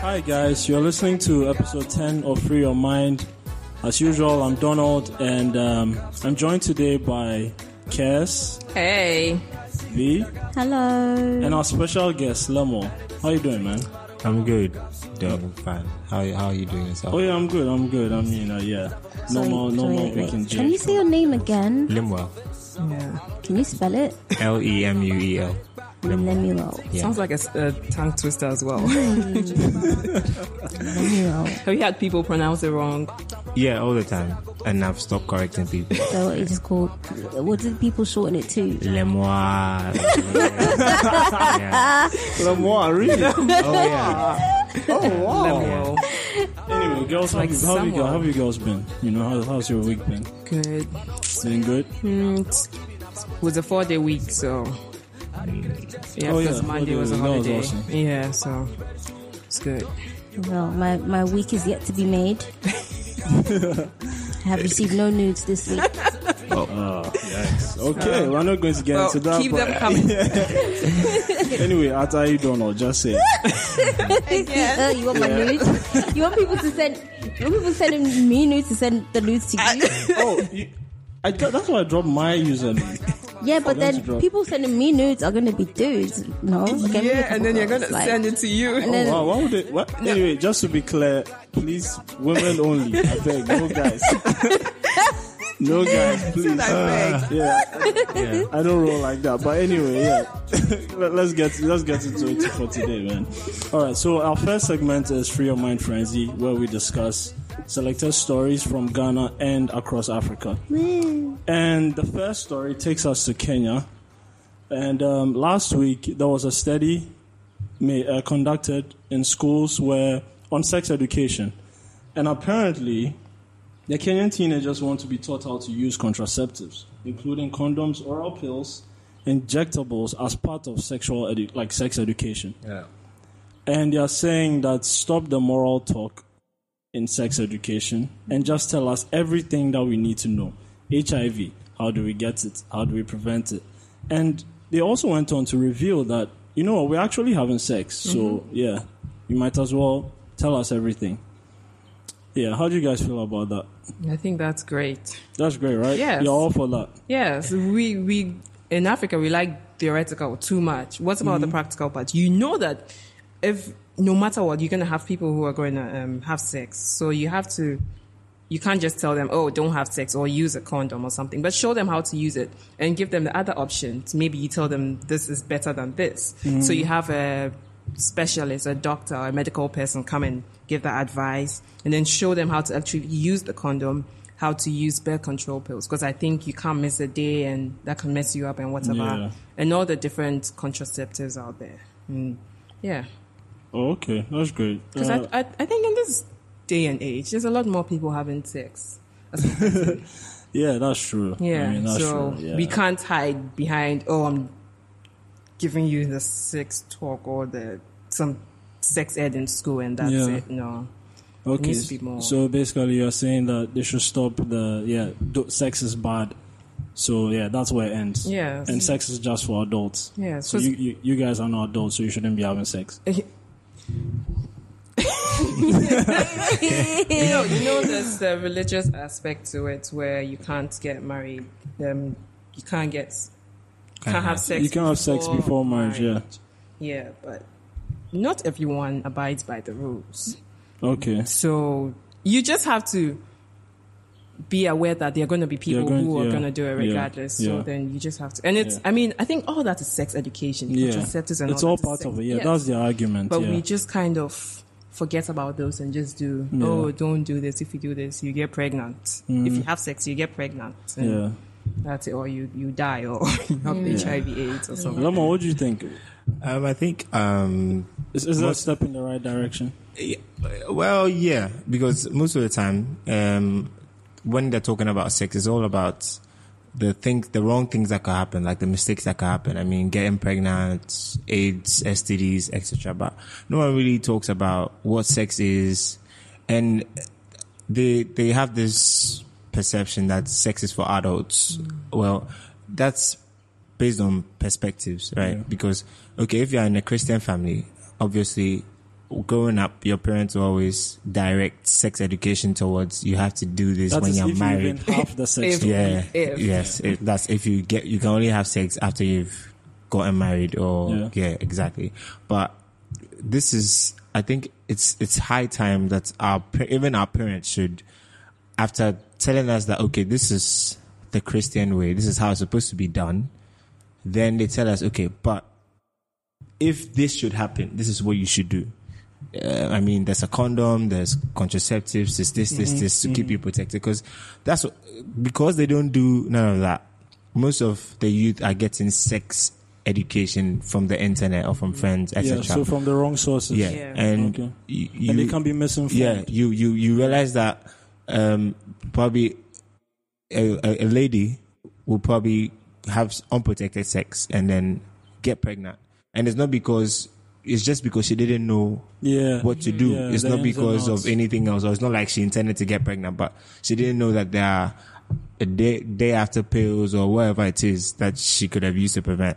Hi guys, you're listening to episode 10 of Free Your Mind. As usual, I'm Donald and um, I'm joined today by Cass, Hey. V, Hello. and our special guest, Lemo. How you doing, man? I'm good. Doing fine. How how are you doing yourself? Oh yeah, I'm good. I'm good. I mean, uh, yeah, no Sorry, more, no sorry, more wait. making Can you say your name again? Limwell. Yeah. Can you spell it? L E M U E L. Lemuel. Yeah. Sounds like a tongue twister as well. Lemuel. Have you had people pronounce it wrong? Yeah, all the time. And I've stopped correcting people. So it's called. What did people shorten it to? Lemoir. yeah. Lemo, really? Oh yeah. oh wow. Lemuel. Anyway, girls, how, like you, how, have you, someone. how have you girls been? You know, how, how's your week been? Good. Been good? Mm, it was a four day week, so. Yeah, Oh, because yeah, Monday four was a day- that was holiday. awesome. Yeah, so it's good. Well, my, my week is yet to be made. I have received no nudes this week. Oh, yes. Okay, we're not going to get Well, into that. keep but them coming. anyway, after you don't know, just say. it. Uh, you want my nudes? You want people to send? You want people sending me nudes to send the nudes to you? Oh, you, I that's why I dropped my username. Yeah, but then people sending me nudes are gonna be dudes. No, okay, Yeah, and then you're gonna like- send it to you. And then- oh, Wow, why would it? What? Anyway, just to be clear, please, women only. I beg, no guys. no guys, please. I. Ah, yeah, Yeah. I don't roll like that. But anyway, yeah. Let- let's get let's get into it for today, man. All right. So our first segment is Free Your Mind Frenzy, where we discuss selected stories from Ghana and across Africa. And the first story takes us to Kenya. And um, last week there was a study ma- uh, conducted in schools where on sex education, and apparently the Kenyan teenagers want to be taught how to use contraceptives, including condoms, oral pills, injectables, as part of sexual edu- like sex education. Yeah. And they are saying that stop the moral talk in sex education and just tell us everything that we need to know. HIV, how do we get it? How do we prevent it? And they also went on to reveal that, you know, we're actually having sex. So, mm-hmm. yeah, you might as well tell us everything. Yeah, how do you guys feel about that? I think that's great. That's great, right? Yes. You're all for that. Yes, we we in Africa we like theoretical too much. What about the mm-hmm. practical part? You know that if no matter what, you're gonna have people who are going to um, have sex. So you have to. You can't just tell them, "Oh, don't have sex" or use a condom or something, but show them how to use it and give them the other options. Maybe you tell them this is better than this. So you have a specialist, a doctor, a medical person come and give that advice, and then show them how to actually use the condom, how to use birth control pills. Because I think you can't miss a day, and that can mess you up and whatever, Yeah. and all the different contraceptives out there. Mm. Yeah, Oh, okay, that's great. because Uh, I, I I think in this day and age, there's a lot more people having sex. yeah, that's true. Yeah, I mean, that's so true. Yeah. we can't hide behind oh I'm giving you the sex talk or the some sex ed in school and that's Yeah. it. No, Okay, needs to be more. so basically you're saying that they should stop the yeah, sex is bad. So yeah, that's where it ends. Yes. and sex is just for adults. Yeah, so 'cause- you, you you guys are not adults, so you shouldn't be having sex. You know, you know, there's the religious aspect to it where you can't get married. Um, you can't get can't, have sex. You can't have sex before marriage, yeah. yeah, but not everyone abides by the rules. Okay, So you just have to be aware that there are going to be people going- who are yeah, going to do it regardless. yeah. So then you just have to. And it's, Yeah. I mean, I think all that is sex education. yeah, Contraceptives and it's all all that is part of it. Yeah, yes. that's the argument. But yeah. we just kind of forget about those and just do, Yeah. oh, don't do this. If you do this, you get pregnant. If you have sex, you get pregnant. And Mm. yeah. That's it. Or you, you die or you have HIV AIDS or something. Lama, what do you think? Um, I think um, Is, is that a step in the right direction? Yeah, Well, yeah, because most of the time, um, when they're talking about sex, it's all about the things, the wrong things that could happen, like the mistakes that could happen. I mean, getting pregnant, AIDS, STDs, etc. But no one really talks about what sex is, and they they have this perception that sex is for adults. Mm. Well, that's based on perspectives, right? Because okay, if you're in a Christian family, obviously growing up, your parents will always direct sex education towards you have to do this That when is you're if married. you even have the sex. If- yeah, If. yes, it, that's if you get you can only have sex after you've gotten married or Yeah. yeah. exactly. But this is, I think it's it's high time that our even our parents should, after telling us that okay, this is the Christian way, this is how it's supposed to be done, then they tell us okay, but if this should happen, this is what you should do. Uh, I mean, there's a condom, there's contraceptives, there's this, this, this to keep you protected. Because that's what, because they don't do none of that. Most of the youth are getting sex education from the internet or from friends, Yeah, etc. so from the wrong sources. yeah. Yeah. and Okay. you, and they can be misinformed. yeah, you you you realize that um, probably a, a, a lady will probably have unprotected sex and then get pregnant, and it's not because it's just because she didn't know yeah. what to do. Yeah, it's not because of anything else, or it's not like she intended to get pregnant, but she didn't know that there are a day day after pills or whatever it is that she could have used to prevent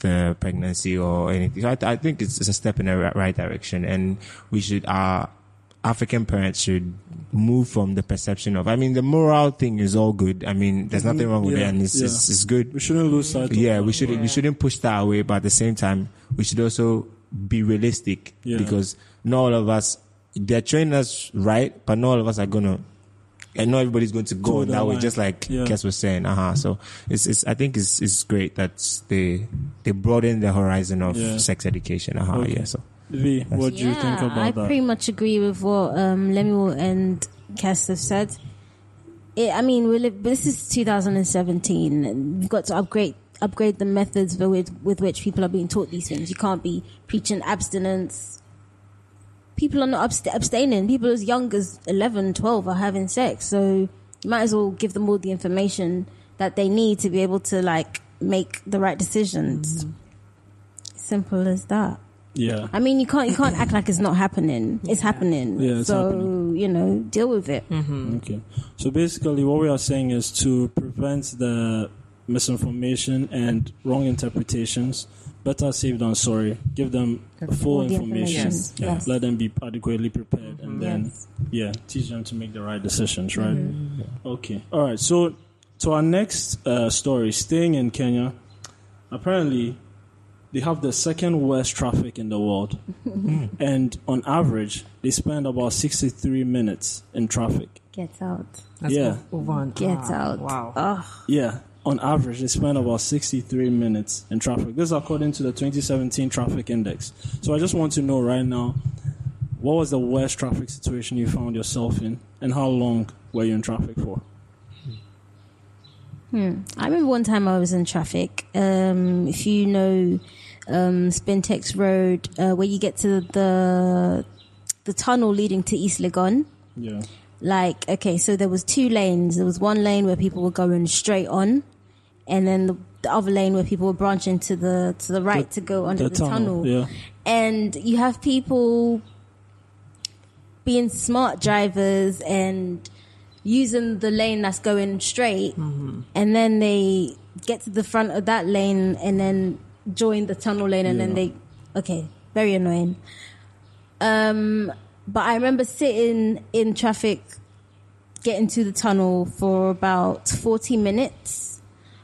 the pregnancy or anything. So I, I think it's, it's a step in the ri- right direction, and we should our African parents should move from the perception of. I mean, the moral thing is all good. I mean, there's nothing wrong with. Yeah, it, and it's, yeah. it's, it's good. We shouldn't lose sight. of Yeah, we should we shouldn't push that away, but at the same time, we should also be realistic Yeah. because not all of us they're training us right, but not all of us are gonna. And not everybody's going to go that that way, line. just like Yeah. Kes was saying. Uh huh. So it's, it's I think it's it's great that they they broaden the horizon of Yeah. sex education. Uh huh. Okay. Yeah. So V, what do you think about I that? pretty much agree with what um, Lemuel and Cass have said. It, I mean, we live, this is 2017. and We've got to upgrade upgrade the methods with with which people are being taught these things. You can't be preaching abstinence. People are not abst- abstaining. People as young as 11, 12 are having sex. So you might as well give them all the information that they need to be able to like make the right decisions. Mm-hmm. Simple as that. yeah. I mean, you can't you can't act like it's not happening. It's happening. Yeah, it's so happening. you know, deal with it. Mm-hmm. Okay. So basically, what we are saying is to prevent the misinformation and wrong interpretations. Better safe than sorry. Give them full All the information. information. Yeah. Yes. Let them be adequately prepared, and mm-hmm. then Yes. yeah, teach them to make the right decisions. Right. Mm-hmm. Okay. All right. So to our next uh, story, staying in Kenya. Apparently, they have the second worst traffic in the world, and on average, they spend about sixty-three minutes in traffic. Get out. That's Yeah. over an Get hour. out. Wow. Ugh. Yeah, on average, they spend about 63 minutes in traffic. This is according to the 2017 traffic index. So I just want to know right now, what was the worst traffic situation you found yourself in, and how long were you in traffic for? Hmm. I remember one time I was in traffic. Um, if you know um, Spintex Road, uh, where you get to the the tunnel leading to East Legon. Yeah. Like, okay, so there was two lanes. There was one lane where people were going straight on, and then the, the other lane where people were branching to the to the right to go under the, tunnel. Yeah. and you have people being smart drivers and using the lane that's going straight and then they get to the front of that lane and then join the tunnel lane and then they okay very annoying um but i remember sitting in traffic getting to the tunnel for about 40 minutes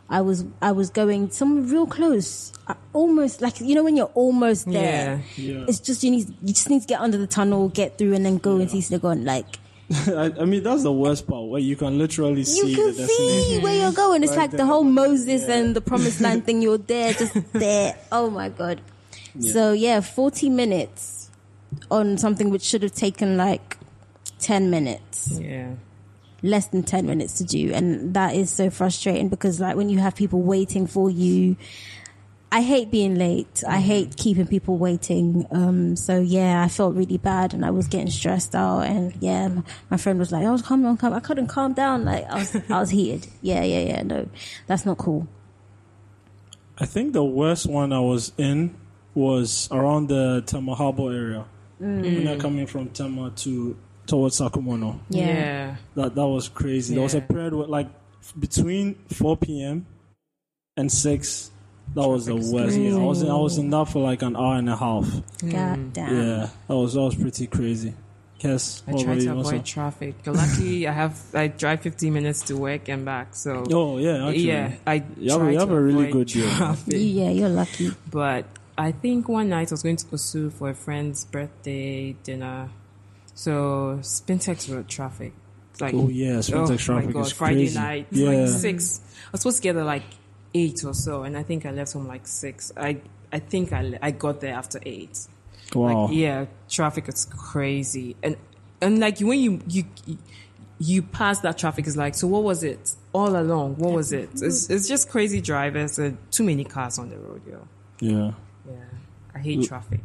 i was i was going somewhere real close I almost like you know when you're almost there Yeah. Yeah. it's just you need you just need to get under the tunnel, get through, and then go into East Legon. Like I, I mean, that's the worst part where you can literally see you can the destination. see where you're going. It's Right like the whole Moses Yeah. and the Promised Land thing. You're there, just there. Oh my god! So yeah, forty minutes on something which should have taken like ten minutes, Yeah. Less than ten minutes to do, and that is so frustrating because like when you have people waiting for you. I hate being late. I hate keeping people waiting. Um, so yeah, I felt really bad and I was getting stressed out. And yeah, my, my friend was like, "Oh, calm down, calm." I couldn't calm down. Like I was, I was heated. Yeah, yeah, yeah. No, that's not cool. I think the worst one I was in was around the Tema Harbor area. When you're coming from Tema to towards Sakumono. Yeah. Yeah. That that was crazy. There was a period where like between 4 p.m. and 6, That was the worst. Yeah, I was in, I was in that for like an hour and a half. Mm. God damn. Yeah, that was that was pretty crazy. Yes, I what try about to you, avoid Musa? traffic. Luckily, I have I drive 15 minutes to work and back. So Oh yeah, actually. yeah, I You have a- you have a really good deal. traffic. Yeah, you're lucky. But I think one night I was going to Osu for a friend's birthday dinner. So Spintex Road traffic. Like Oh yeah, Spintex oh traffic my god, is Friday crazy. night, yeah. like six. I was supposed to get there like eight or so, and I think I left home like six. I I think I I got there after eight. wow. Like yeah, traffic is crazy, and and like when you you you pass that traffic, is like so. What was it all along? What was it? It's it's just crazy drivers and too many cars on the road, yo. Yeah. Yeah, I hate traffic.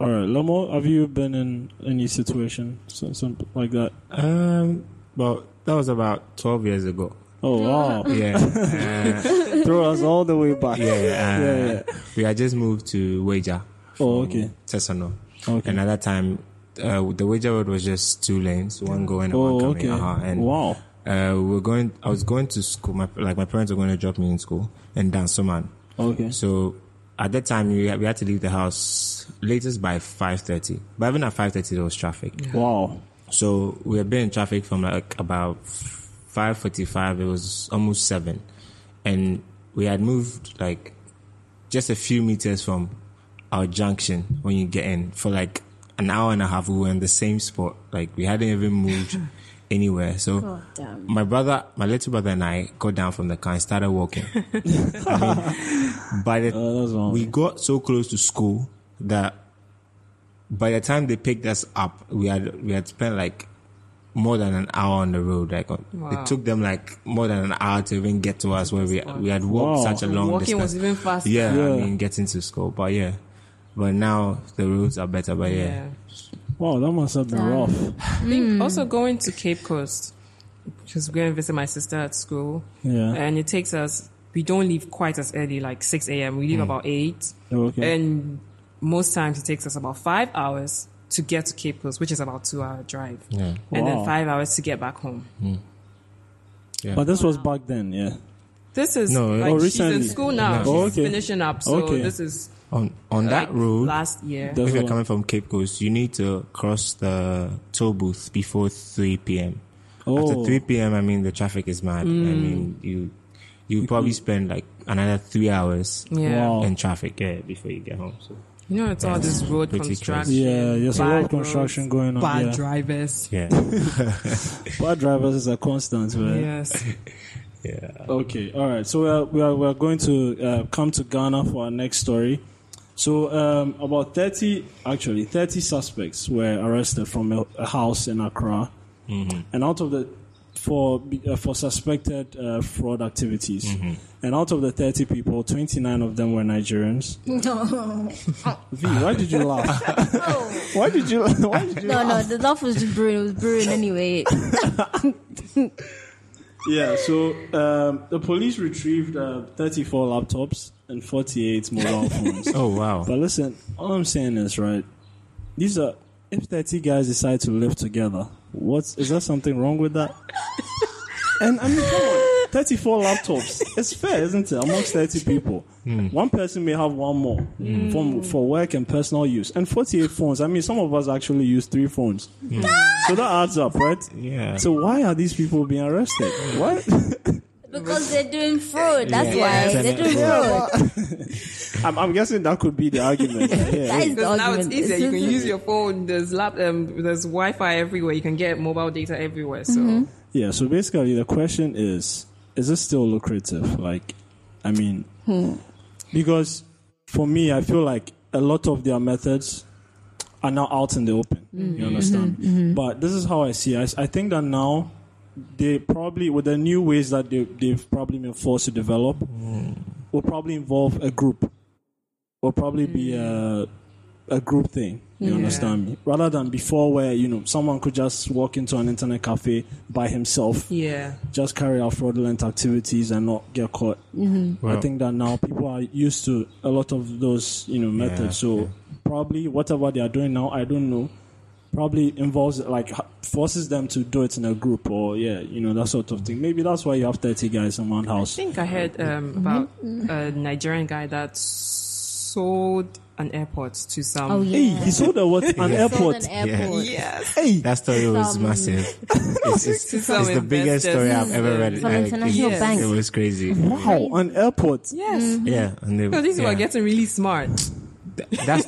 All right, Lomo, have you been in any situation something like that? Um, well, that was about 12 years ago. Oh wow! Yeah. Uh, Throw us all the way back. yeah, uh, Yeah, yeah. We had just moved to Wager. Oh, okay. Tesano. Okay. And at that time, uh, the Wager road was just two lanes, one going and one Oh, coming. okay. Uh-huh. And wow. uh, we we're going. I was going to school. My like my parents were going to drop me in school in Dansoman. Okay. So at that time, we had, we had to leave the house latest by five thirty. But even at five thirty, there was traffic. Wow. So we had been in traffic from like about five forty-five. It was almost seven, and we had moved like just a few meters from our junction when you get in for like an hour and a half. We were in the same spot. Like we hadn't even moved anywhere. So God damn. my brother, my little brother, and I got down from the car and started walking. I mean, by the that's wrong. we got so close to school that by the time they picked us up, we had we had spent like more than an hour on the road. Like uh, Wow. it took them like more than an hour to even get to us where we we had walked Wow. such a long Walking distance. was even faster. yeah, Yeah. I mean getting to school, but yeah. But now the roads are better. But yeah, Yeah. Wow, that must have been Damn. rough. I think hmm. also going to Cape Coast because we're going to visit my sister at school, Yeah. and it takes us. We don't leave quite as early, like six a.m. We leave hmm. about eight, oh, Okay. and most times it takes us about five hours to get to Cape Coast, which is about two hour drive, yeah, and then five hours to get back home. Hmm. yeah. But this was back then, yeah. This is No, like oh, she's in school now. No. Oh, she's okay. finishing up, so Okay. this is on on that like road. last year. If you're coming from Cape Coast, you need to cross the toll booth before 3 p.m. After Oh. 3 p.m., I mean, the traffic is mad. I mean, you you probably spend like another three hours yeah, Wow. in traffic yeah, before you get home. So you know it's all this road construction. Yeah, there's a lot of construction roads, going on. Bad yeah. drivers. yeah, Bad drivers is a constant, man. Yes. yeah. Okay, all right. So we are we are, we are going to uh, come to Ghana for our next story. So um, about thirty, actually thirty suspects were arrested from a, a house in Accra, and out of the for uh, for suspected uh, fraud activities, and out of the thirty people, twenty nine of them were Nigerians. V, why did you laugh? why did you? Why did you? No, no, the laugh was just brewing. It was brewing anyway. Yeah, so um, the police retrieved uh, 34 laptops and 48 mobile phones. Oh wow. But listen, all I'm saying is, right, these are, if 30 guys decide to live together, what's, is there something wrong with that? and I mean, come on, 34 laptops. It's fair, isn't it, amongst 30 people? Hmm. One person may have one more hmm. for, for work and personal use. And 48 phones, I mean, some of us actually use three phones. Hmm. So that adds up, right? Yeah. So why are these people being arrested? What? Because they're doing fraud. That's Yeah. why. Yeah. They're doing fraud. I'm, I'm guessing that could be the argument. Yeah, That yeah. the Because now it's easier. You can use your phone. There's lap, um, there's Wi-Fi everywhere. You can get mobile data everywhere. So mm-hmm. Yeah, so basically the question is is it still lucrative? Like I mean hmm. because for me I feel like a lot of their methods are now out in the open. You mm-hmm. understand? Mm-hmm. But this is how I see it. I, I think that now they probably with the new ways that they, they've probably been forced to develop will probably involve a group. Will probably be a a group thing. You Yeah. understand me? Rather than before where, you know, someone could just walk into an internet cafe by himself, yeah, just carry out fraudulent activities and not get caught. Mm-hmm. I Well, think that now people are used to a lot of those, you know, methods. Yeah, so probably whatever they are doing now, I don't know. Probably involves like forces them to do it in a group or yeah, you know that sort of thing. Maybe that's why you have thirty guys in one house I think I heard um, mm-hmm. about mm-hmm. a Nigerian guy that sold an airport to some. Oh Hey, yeah. he sold a what? An Sold airport. an airport. Yes. Hey, That story was Some- massive. It's, it's, To it's the biggest story I've ever read. Some Like, international Yes. bank. It was crazy. wow, an airport. Yes. Mm-hmm. Yeah, and they, So these people yeah. are getting really smart. That's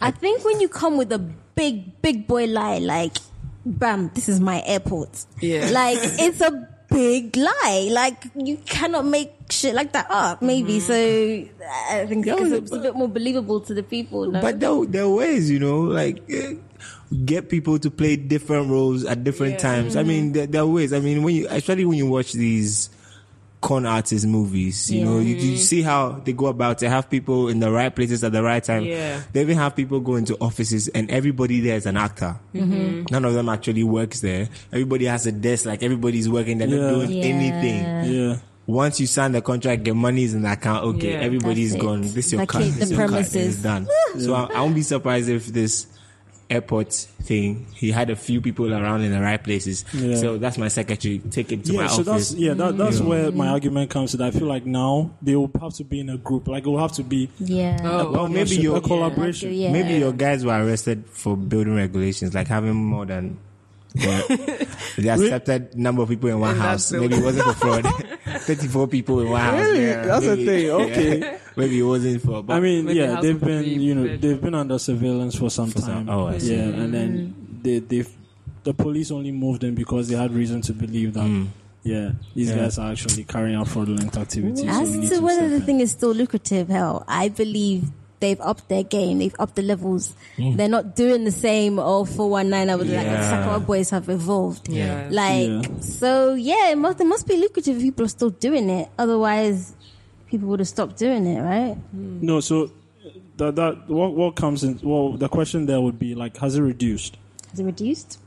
I think when you come with a big, big boy lie, like, bam, this is my airport. Yeah. Like, it's a big lie. Like, you cannot make shit like that up, maybe. So, I think Yeah, it's, a bit more believable to the people. No? But there, there are ways, you know, like eh, get people to play different roles at different Yeah. times. I mean, there, there are ways. I mean, when you, especially when you watch these con artist movies, you know, you, you see how they go about it. Have people in the right places at the right time. Yeah. They even have people go into offices and everybody there is an actor. Mm-hmm. None of them actually works there. Everybody has a desk, like everybody's working. They're Yeah. not doing Yeah. anything. Yeah. Once you sign the contract, your money is in the account. Okay, Yeah. everybody's That's gone. This is your cut. This the your cut, premises. it's done. So I, I won't be surprised if this airport thing, he had a few people around in the right places. Yeah. So that's my secretary. Take it to yeah, my so office. that's yeah, that, that's where my argument comes to. That I feel like now they will have to be in a group. Like it will have to be yeah. Oh. well, maybe your collaboration. Yeah. maybe your guys were arrested for building regulations, like having more than the, the accepted number of people in one In house. Maybe it wasn't for fraud. Thirty-four people in one house. Really? Yeah, That's the maybe- thing. Okay. Yeah. maybe it wasn't for. But I mean, Maybe yeah, House they've been, Belief, you know, but- they've been under surveillance for some For some- time. oh, I see. yeah, and then they, they've the police only moved them because they had reason to believe that, yeah, these. Yeah. guys are actually carrying out fraudulent activities. As need to whether the in. thing is still lucrative, hell, I believe they've upped their game. They've upped the levels. Hmm. They're not doing the same. Oh, 419, I would like Yeah. Sakawa boys have evolved. Yeah. Like, Yeah. so yeah, it must, it must be lucrative if people are still doing it. Otherwise, people would have stopped doing it, right? No, so that that what what comes in? Well, the question there would be like, has it reduced? Has it reduced?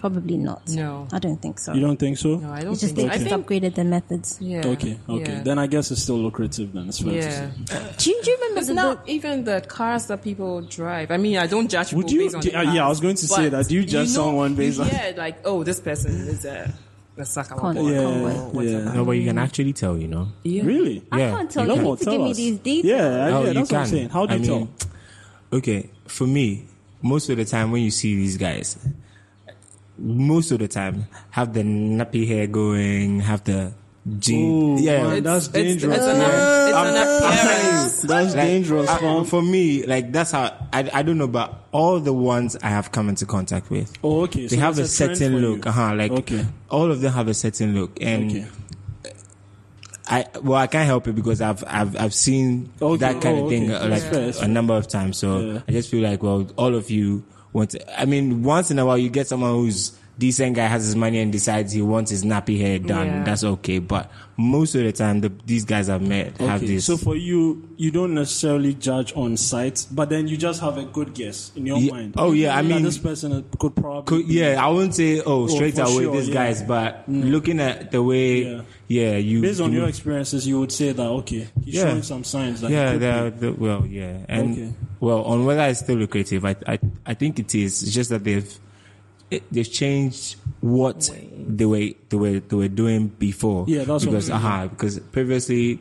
Probably not. No. I don't think so. You don't think so? No, I don't It's just think. they I just think. upgraded their methods. Yeah. Okay, okay. Yeah. Then I guess it's still lucrative. Then it's fair to Yeah. say. Do you, do you remember It's the, not even the cars that people drive. I mean, I don't judge Would you- based on do- the uh, yeah, I was going to say that. Do you judge know- someone based you on- hear, like, oh, this person is a a Sakawa Con- boy Yeah, or yeah. no, but you can actually tell, you know. Yeah. Really? I Yeah. can't tell. You You know, need to tell give me us. these details. Yeah, Oh, yeah, you that's what I'm saying. How do I you mean, tell? Okay, for me, most of the time when you see these guys, most of the time have the nappy hair going, have the jeans. Ooh, yeah, man, that's dangerous. It's, it's an I'm. That's Like, dangerous, fam. For me, like that's how I, I don't know, but all the ones I have come into contact with, Oh, okay. they so have a trend certain look. Uh huh. Like Okay. all of them have a certain look, and Okay. I well, I can't help it because I've I've I've seen Okay. that kind Oh, of thing uh, like fair, a fair. number of times. So Yeah. I just feel like well, all of you want. To, I mean, once in a while you get someone who's decent guy has his money and decides he wants his nappy hair done. Yeah. That's okay. But most of the time, the, these guys I've met have this. so for you, you don't necessarily judge on sight, but then you just have a good guess in your Yeah. mind. Oh, yeah, I That mean- this person could probably. Could, yeah, I wouldn't say oh, oh straight away sure, this yeah. guys, but mm. looking at the way, Yeah. yeah, you Based on you- your experiences, you would say that okay, he's Yeah. showing some signs that yeah, he could they're, the well, yeah, and Okay. well, on whether it's still lucrative, I, I, I think it is. It's just that they've, it, they've changed what they were, they were, they were doing before. Yeah, that's because, I'm saying. uh because previously,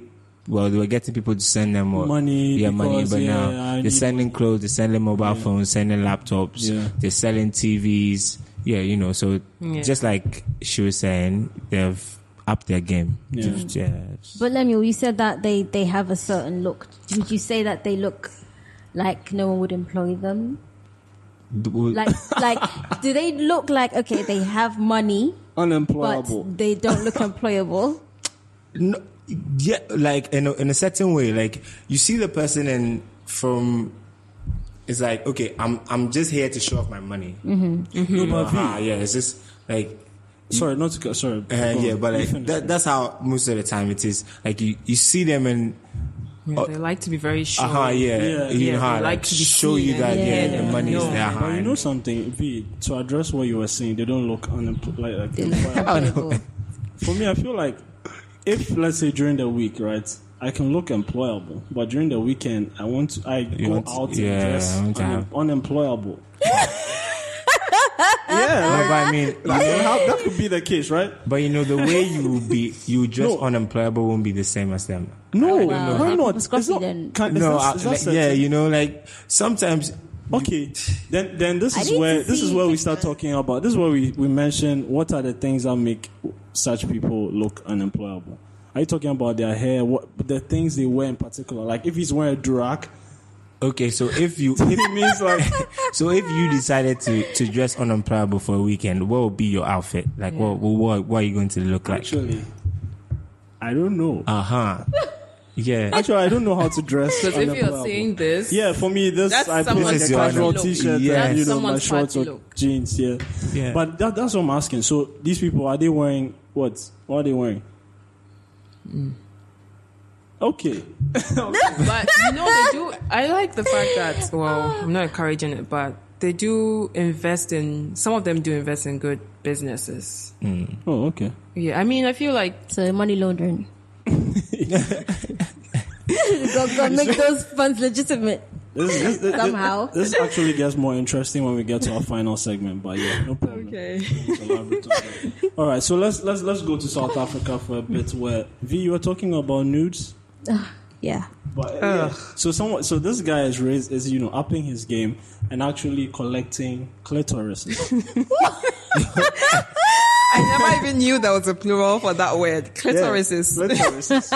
well, they were getting people to send them what, Money, yeah, money, but yeah, now need they're sending clothes, they're sending mobile phones, sending laptops, Yeah. they're selling TVs. Yeah, you know, so Yeah. just like she was saying, they've upped their game. Yeah. yeah. But Lemuel, you said that they, they have a certain look. Would you say that they look like no one would employ them? Like, like, do they look like okay? They have money, but unemployable. they don't look employable. No, yeah, like in a, in a certain way, like you see the person and from it's like okay, I'm I'm just here to show off my money. Mm-hmm. No, but V, yeah, it's just like sorry, not to cut- sorry. uh, yeah, but like that, that's how most of the time it is. Like you you see them and Yeah, they like to be very sure. uh huh, yeah, Yeah. you Yeah, know how they like, like to show you that yeah, yeah, the money is no. there. But you know something, V, to address what you were saying, they don't look unemployed. Like, like They look employable. employable. For me, I feel like if let's say during the week, right, I can look employable, but during the weekend, I want to, I go want- out and dress I want to unemployable. yeah, No, but I mean, that, could hap- that could be the case, right? but you know, the way you be, you just No. unemployable won't be the same as them. No, Wow. why not? Scruffy It's not- then. can- is no, that- I- is that like, certain? yeah, you know, like sometimes. Okay, then then this I is need where to this is see where we start pictures. talking about. This is where we we mention what are the things that make such people look unemployable. Are you talking about their hair? What the things they wear in particular? Like if he's wearing a durag, Okay, so if you, if, it means like so if you decided to to dress unemployable for a weekend, what would be your outfit? Like, what, what what are you going to look like? actually, I don't know. Uh huh. Yeah. Actually, I don't know how to dress. Because if you're unemployable. saying this, Yeah, for me, this That's I put like a casual t-shirt Yeah. and you know my shorts or look. jeans. Yeah, Yeah. But that, that's what I'm asking. So these people are they wearing what? What are they wearing? Okay. but you know they do. I like the fact that well, I'm not encouraging it, but they do invest in. Some of them do invest in good businesses. Hmm. Oh, okay. Yeah, I mean, I feel like So money laundering. go, go make those funds legitimate. This, this, this, Somehow. This, this actually gets more interesting when we get to our final segment. But yeah, no problem. okay. It's elaborate on that. All right, so let's let's let's go to South Africa for a bit. Where V, you were talking about nudes. Yeah. But yeah. so someone, so this guy is raised is you know upping his game and actually collecting clitorises. I never even knew there was a plural for that word. Clitorises. Yeah, clitorises.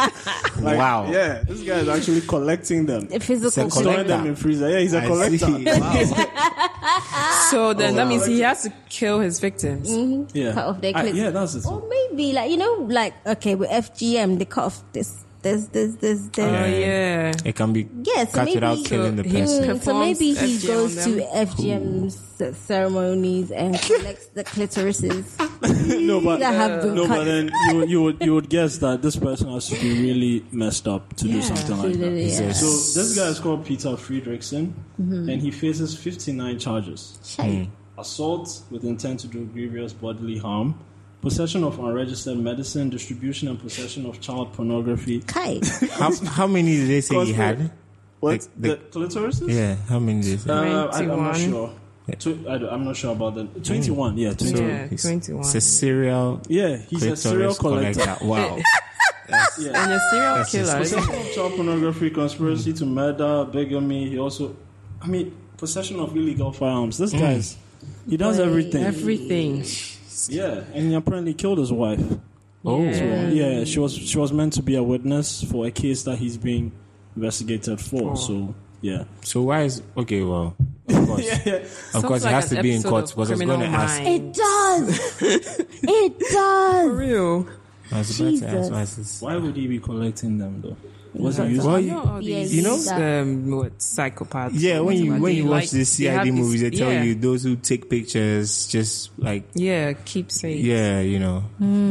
Like, Wow. Yeah, this guy is actually collecting them, A physical It's a storing them in freezer. Yeah, he's a I collector. see. Wow. So then Oh, that wow. means he has to kill his victims. Mm-hmm. Yeah, Cut off their I- yeah, that's it. Or maybe like you know, like okay, with FGM they cut off this this this this, this. Oh yeah. It can be Yeah, so cut maybe- without killing the So he- person. Mm, so maybe he FGM goes to them. FGM c- ceremonies and collects the clitorises no, but that have been no, cut. but then you would- you would you would guess that this person has to be really messed up to do something like that. Yeah. Yes. So this guy is called Peter Frederiksen, and he faces 59 charges: Shite. assault with intent to do grievous bodily harm, possession of unregistered medicine, distribution and possession of child pornography. Kai. How, how many did they say he had? What The- the, the- clitorises? Yeah, how many did they say? Uh, I, am not 21. sure. Tw- I, am not sure about that. Hmm. 21, yeah, 21. Yeah, He's- 21. It's a serial Yeah, he's a serial clitoris collector. Wow. Yeah. And a serial That's killer. Possession of child pornography, conspiracy hmm. to murder, bigamy. He also, I mean, possession of illegal firearms. This hmm. guy's, he does Boy. everything. Everything. Yeah, and he apparently killed his wife. Oh. Yeah. Yeah, she was she was meant to be a witness for a case that he's being investigated for. Oh. So yeah, So why is okay? Well, of course, of Sounds course, like it has to be in episode court because I was going to ask. It does. it For does. real. I was about to ask Jesus. why is this? why would he be collecting them though? What's he That's using? Well, You you- know all Yeah, these, you know- um, what psychopaths. Yeah, when you when they you watch like- the CID have movies, they tell yeah. you those who take pictures, just like Yeah, keep saying. yeah, you know,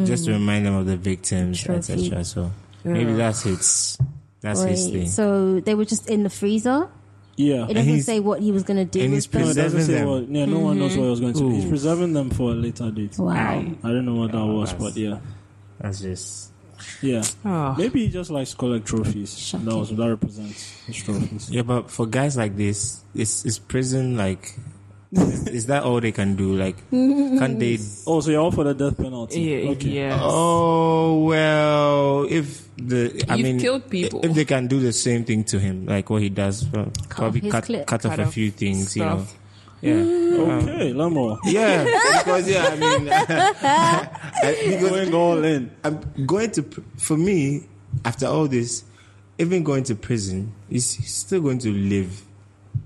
just to remind them of the victims, etc. So maybe Yeah. that's his that's his thing. so they were just in the freezer. Yeah, It doesn't he's- say what he was going to do. and he's them. no, it doesn't preserving say them. what. Yeah, no one knows what he was going to do. He's preserving them for a later date. Wow. I don't know what that Oh, was, but yeah, That's just yeah. Oh. Maybe he just likes to collect trophies. Shocking. That was that represents his trophies. yeah. But for guys like this, is is prison like? is, is that all they can do? Like, can't they? Oh, so you're all for the death penalty? Yeah, okay. yes. Oh well, if the I You've mean, killed people. If they can do the same thing to him, like what he does, well, probably his cut cut off Cut a few things, you know. Stuff. Yeah. Um, Okay, Lamo. yeah, because yeah, I mean, I, because Going all in. I'm going to for me after all this, even going to prison, he's, he's still going to live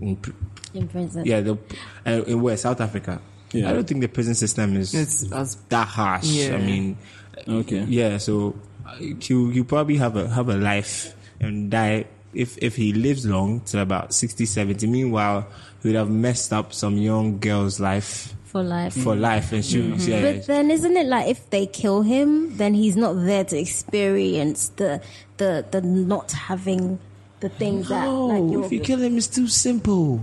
in pr- in prison. yeah the uh, in where South Africa. Yeah. I don't think the prison system is It's as that harsh. Yeah. I mean, Okay. yeah. So uh, you you probably have a have a life and die if if he lives long till about 60, 70. Meanwhile, he would have messed up some young girl's life for life. for life, and she Mm-hmm. yeah. But then, isn't it like if they kill him, then he's not there to experience the the the not having the things that like Oh, if you kill him, it's too simple.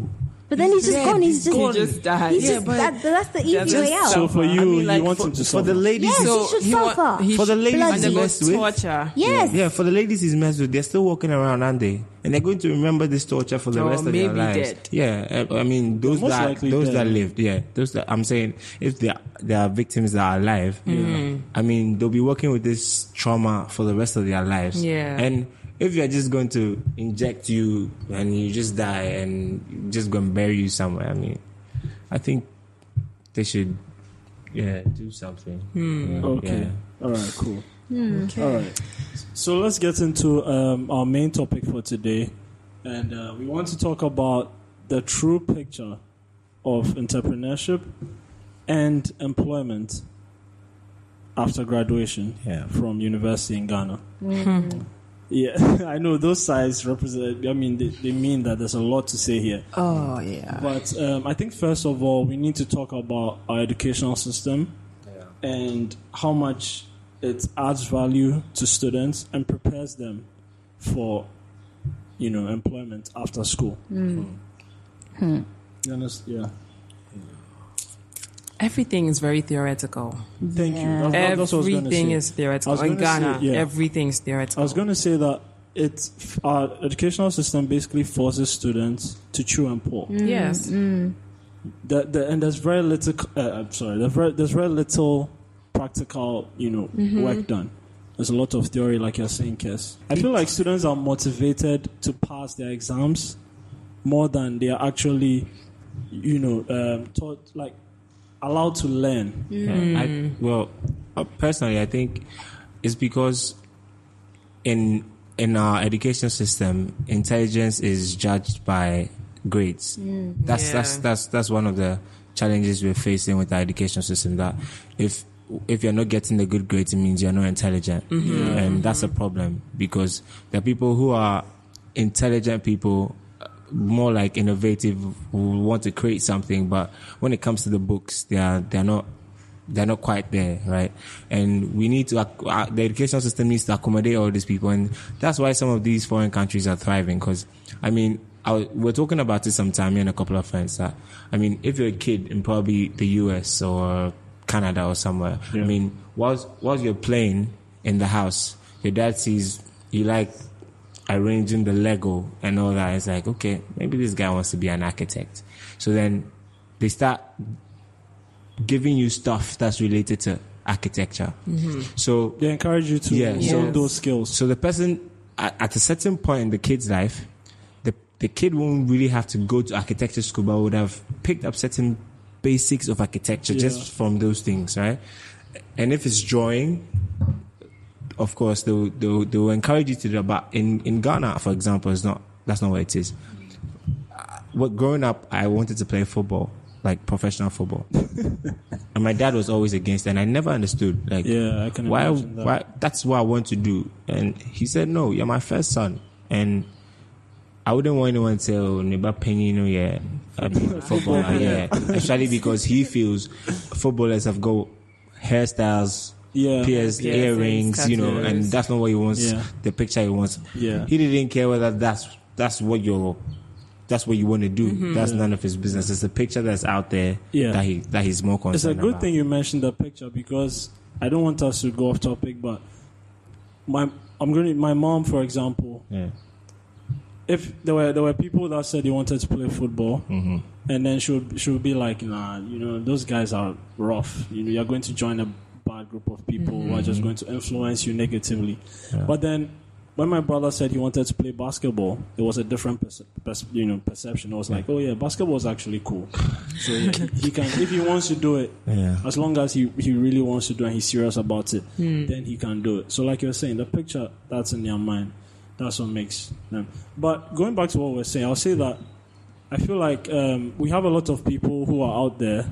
But then he's just dead. gone. He's just, gone. He just died. He's Yeah, just, but that, that's the easy just way out. So for I you, mean, like, you want for, him to for the ladies, Yes, so he should he wa- suffer. he For the ladies he undergo messed with. torture. yes. Yeah, for the ladies he's messed with, they're still walking around, aren't they? And they're going to remember this torture for the Or rest of their lives. dead. Yeah, I mean those most that those dead. that lived. Yeah, those that I'm saying if there there are victims that are alive, mm. I mean they'll be working with this trauma for the rest of their lives. Yeah. and if you're just going to inject you and you just die and just going to bury you somewhere, I mean, I think they should yeah do something. Yeah, Okay. yeah. All right. Cool. All right. So let's get into um, our main topic for today, and uh, we want to talk about the true picture of entrepreneurship and employment after graduation Yeah. from university in Ghana. Yeah, I know those sides represent. I mean, they, they mean that there's a lot to say here. Oh yeah. But um, I think first of all, we need to talk about our educational system and how much it adds value to students and prepares them for, you know, employment after school. Hmm. Hmm. You understand? Yeah. Hmm. Everything is very theoretical. Thank you. Yeah. That- that- that's what I was Everything say. is I theoretical. was In gonna say, Ghana, yeah. everything's I was going to say that it our educational system basically forces students to chew and pour. yes. the, the, and there's very little. Uh, I'm sorry. There's very, there's very little practical, you know, work done. There's a lot of theory, like you're saying, Kes. I feel like students are motivated to pass their exams more than they are actually, you know, um, taught like allowed to learn. Yeah, I, well, uh, personally, I think it's because in in our education system, intelligence is judged by grades. That's that's Yeah. that's that's one of the challenges we're facing with our education system. That if if you're not getting the good grades, it means you're not intelligent, mm-hmm. and that's a mm-hmm. problem because there are people who are intelligent people more like innovative who want to create something but when it comes to the books they are they're not they're not quite there right? And we need to uh, the education system needs to accommodate all these people and that's why some of these foreign countries are thriving because i mean I, we're talking about it sometime me and a couple of friends that i mean if you're a kid in probably the us or canada or somewhere i mean whilst whilst you're playing in the house your dad sees you like arranging the Lego and all that. It's like, okay, maybe this guy wants to be an architect. So then they start giving you stuff that's related to architecture. Mm-hmm. So They encourage you to Yeah, learn so- those skills. so the person at, at a certain point in the kid's life, the the kid won't really have to go to architecture school, but would have picked up certain basics of architecture Yeah. just from those things, right? And if it's drawing, of course they will, they will, they will encourage you to do. that. But in in Ghana, for example, it's not that's not what it is. Uh, What growing up, I wanted to play football, like professional football, and my dad was always against, it, and I never understood. Like, Yeah, I can why that. why that's what I want to do. And he said, No, you're my first son. And I wouldn't want anyone to say, Oh, Neba Penino, yeah, I mean, footballer, yeah. Especially because he feels footballers have got hairstyles, Yeah. pierced Piercings, earrings, you know, and that's not what he wants, Yeah. the picture he wants. Yeah. He didn't care whether that's, that's what you're, that's what you want to do. That's none of his business. It's the picture that's out there Yeah. that he, that he's more concerned It's a good about. thing you mentioned the picture because I don't want us to go off topic, but my I'm going to my mom, for example, Yeah. if there were there were people that said they wanted to play football, Mm-hmm. and then she would she would be like, nah, you know, those guys are rough. You know, you're going to join a bad group of people who are just going to influence you negatively. But then. When my brother said he wanted to play basketball, it was a different perce- perce- you know perception. I was like, oh yeah, basketball is actually cool. So yeah, he can if he wants to do it, Yeah. as long as he, he really wants to do it and he's serious about it, then he can do it. So, like you're saying, the picture that's in your mind, that's what makes them. But going back to what we're saying, I'll say that I feel like um, we have a lot of people who are out there.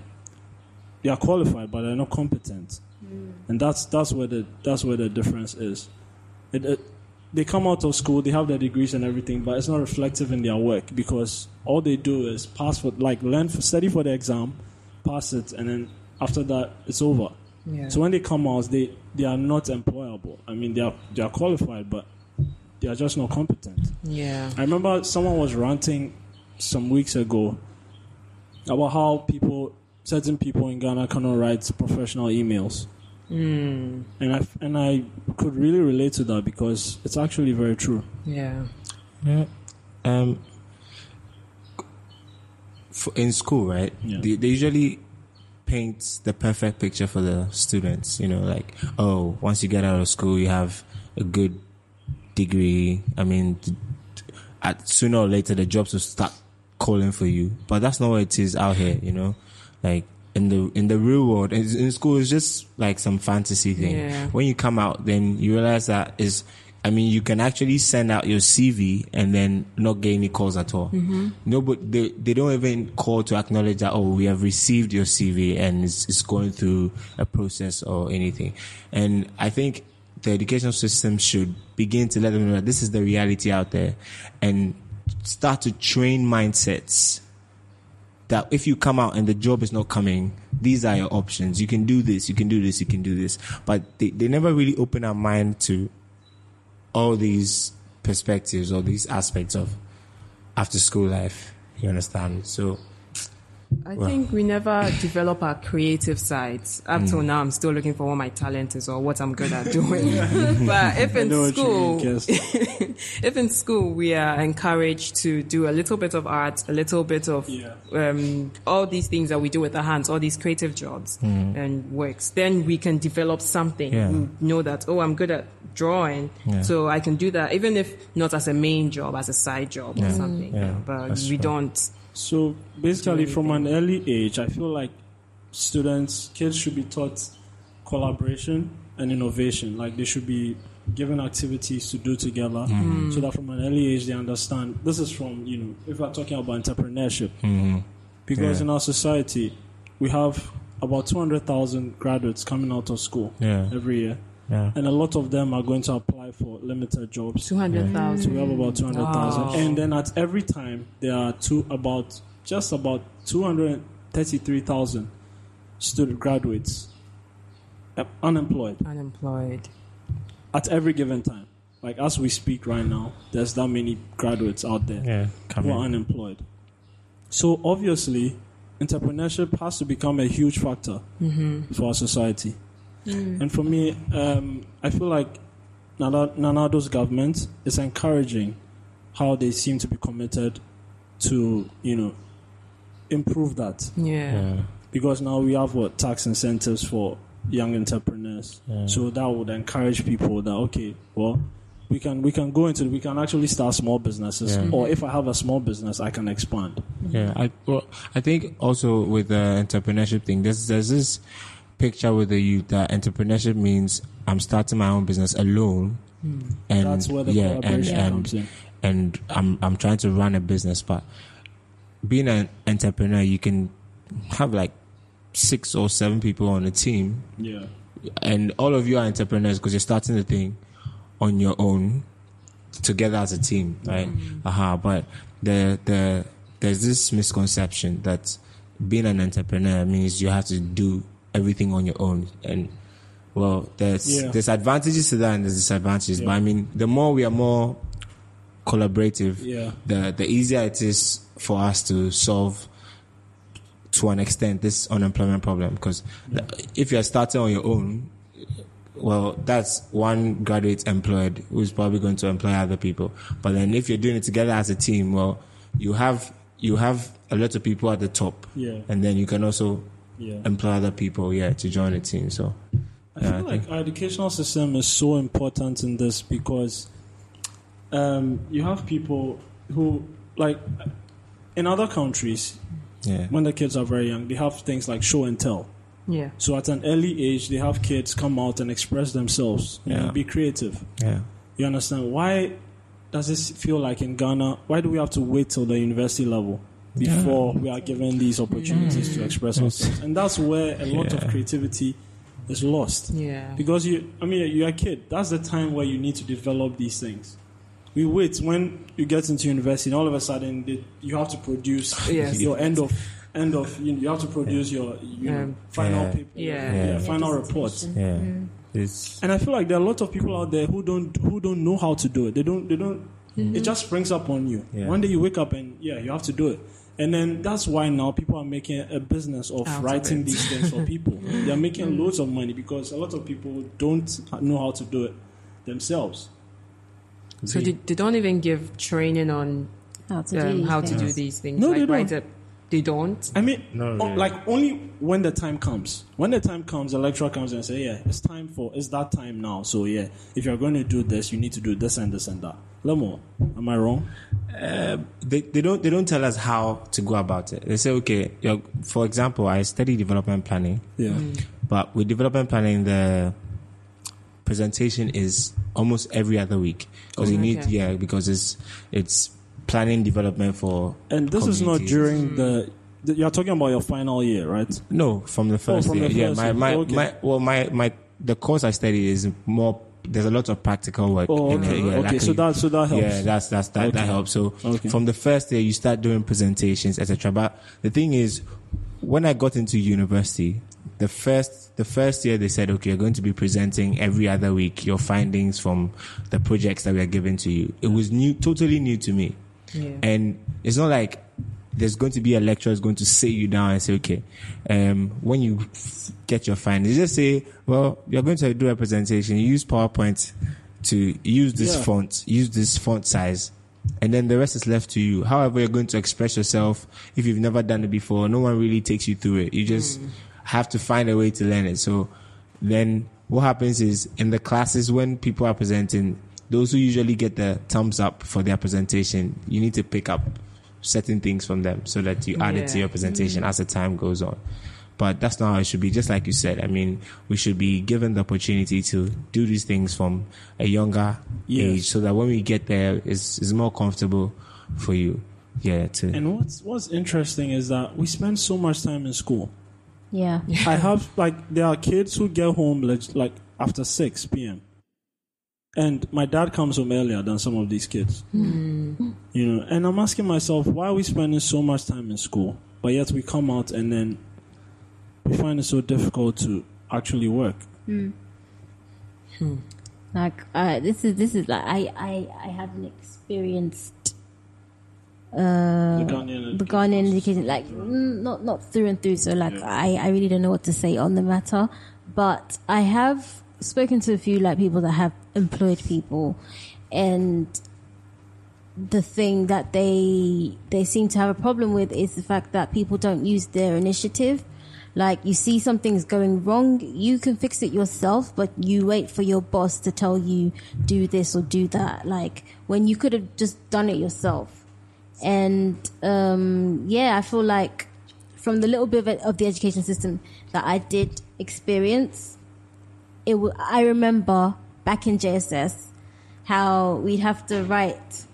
They are qualified, but they're not competent, Mm. and that's that's where the that's where the difference is. It, it, they come out of school, they have their degrees and everything, but it's not reflective in their work because all they do is pass for like learn for study for the exam, pass it, and then after that it's over. Yeah. So when they come out, they they are not employable. I mean, they are they are qualified, but they are just not competent. yeah. I remember someone was ranting some weeks ago about how people, certain people in Ghana cannot write professional emails. Hmm. And I and I could really relate to that because it's actually very true. Yeah. Yeah. Um, for, in school, right? Yeah. They, they usually paint the perfect picture for the students. You know, like, oh, once you get out of school, you have a good degree. I mean, t- t- at sooner or later, the jobs will start calling for you. But that's not what it is out here. You know, like in the in the real world, in, in school, it's just like some fantasy thing. Yeah. When you come out, then you realize that is. I mean, you can actually send out your CV and then not get any calls at all. Mm-hmm. No, but they, they don't even call to acknowledge that, oh, we have received your CV and it's, it's going through a process or anything. And I think the education system should begin to let them know that this is the reality out there and start to train mindsets that if you come out and the job is not coming, these are your options. You can do this, you can do this, you can do this. But they, they never really open our mind to all these perspectives or these aspects of after school life. You understand? So I Well. think we never develop our creative sides. Up till Hmm. now, I'm still looking for what my talent is or what I'm good at doing. but if in know what you school, if in school we are encouraged to do a little bit of art, a little bit of Yeah. um, all these things that we do with our hands, all these creative jobs and works, then we can develop something. Yeah. We know that oh, I'm good at drawing, Yeah. so I can do that, even if not as a main job, as a side job or something. But That's we true. don't. So basically, from an early age, I feel like students, kids should be taught collaboration and innovation. Like they should be given activities to do together, mm-hmm. so that from an early age they understand. This is from you know, if we're talking about entrepreneurship, mm-hmm. because Yeah. in our society we have about two hundred thousand graduates coming out of school Yeah. every year, yeah. and a lot of them are going to apply for limited jobs. Two hundred So we have about 200,000. Wow. And then at every time, there are two, about, just about 233,000 student graduates unemployed Unemployed. at every given time. Like as we speak right now, there's that many graduates out there Yeah. who are unemployed. So obviously, entrepreneurship has to become a huge factor mm-hmm. for our society. And for me, um, I feel like Nana Addo's government is encouraging how they seem to be committed to, you know, improve that. Yeah. Yeah. Because now we have what tax incentives for young entrepreneurs. So that would encourage people that okay, well, we can we can go into we can actually start small businesses, Yeah. or if I have a small business, I can expand. Yeah, I well, I think also with the entrepreneurship thing, there's there's this picture with the youth that entrepreneurship means I'm starting my own business alone, hmm. and That's where the yeah, and and and I'm I'm trying to run a business, but being an entrepreneur, you can have like six or seven people on a team, Yeah, and all of you are entrepreneurs because you're starting the thing on your own together as a team, right? Hmm. Aha, but the the there's this misconception that being an entrepreneur means you have to do everything on your own. And well there's Yeah. there's advantages to that and there's disadvantages. But i mean the more we are more collaborative Yeah. the the easier it is for us to solve to an extent this unemployment problem. Because if you're starting on your own well that's one graduate employed who's probably going to employ other people. But then if you're doing it together as a team well you have you have a lot of people at the top. Yeah. and then you can also yeah. employ other people yeah to join the team so I yeah, feel I like our educational system is so important in this because um, you have people who, like, in other countries, yeah when the kids are very young, they have things like show and tell. Yeah. So at an early age, they have kids come out and express themselves, you know, Yeah. be creative. yeah You understand? Why does this feel like in Ghana? Why do we have to wait till the university level before we are given these opportunities to express ourselves? And that's where a lot Yeah. of creativity is lost. Yeah. Because you, I mean, you're a kid. That's the time where you need to develop these things. We wait when you get into university, and all of a sudden they, you have to produce Yes. your end of end of. You, know, you have to produce your you know, Um, final Yeah. paper, Yeah. Yeah. final report. yeah it's And I feel like there are a lot of people out there who don't who don't know how to do it. They don't they don't. Mm-hmm. It just springs up on you. Yeah. One day you wake up and yeah, you have to do it. And then that's why now people are making a business of Out writing it. these things for people. They're making loads of money because a lot of people don't know how to do it themselves. So they, they don't even give training on How to do um, these how to things. do these things. No, like they don't. it. They don't. I mean, No, o- really. like only when the time comes. When the time comes, the lecturer comes and say, "Yeah, it's time for it's that time now." So yeah, if you're going to do this, you need to do this and this and that. Lemo, am I wrong? Um, they, they don't they don't tell us how to go about it. They say, okay, you're, for example, I study development planning, Yeah. Mm. but with development planning, the presentation is almost every other week because you need yeah because it's it's planning development for And this is not during mm. the, the. You're talking about your final year, right? no from the first Oh, from year. the yeah, first my year. my, Okay. my well my my the course I study is more. There's a lot of practical work. Oh, in okay. yeah, okay, so that so that helps. Yeah, that's that's that, Okay. that helps. So Okay. from the first day, you start doing presentations, etc. But the thing is, when I got into university, the first the first year they said, okay, you're going to be presenting every other week your findings from the projects that we are giving to you. It was new, totally new to me, Yeah. and it's not like there's going to be a lecturer who's going to sit you down and say, okay, um, when you get your findings, just say, well, you're going to do a presentation. You use PowerPoint to use this Yeah. font, use this font size, and then the rest is left to you. However, you're going to express yourself. If you've never done it before, no one really takes you through it. You just have to find a way to learn it. So then what happens is in the classes when people are presenting, those who usually get the thumbs up for their presentation, you need to pick up certain things from them so that you add it to your presentation mm. as the time goes on. But that's not how it should be. Just like you said, I mean, we should be given the opportunity to do these things from a younger Yes. age, so that when we get there, it's, it's more comfortable for you. Yeah. To And what's what's interesting is that we spend so much time in school. Yeah. I have like there are kids who get home like, like after six p.m. And my dad comes home earlier than some of these kids. You know, and I'm asking myself, why are we spending so much time in school, but yet we come out and then we find it so difficult to actually work? Like uh, this is this is like I I I haven't experienced uh The Ghanaian the Ghanaian education like mm, not not through and through. So like I I really don't know what to say on the matter, but I have spoken to a few like people that have employed people, and the thing that they they seem to have a problem with is the fact that people don't use their initiative. Like you see something's going wrong, you can fix it yourself, but you wait for your boss to tell you do this or do that. Like when you could have just done it yourself. And um, yeah, I feel like from the little bit of, the education system that I did experience, it w- I remember back in JSS how we'd have to write,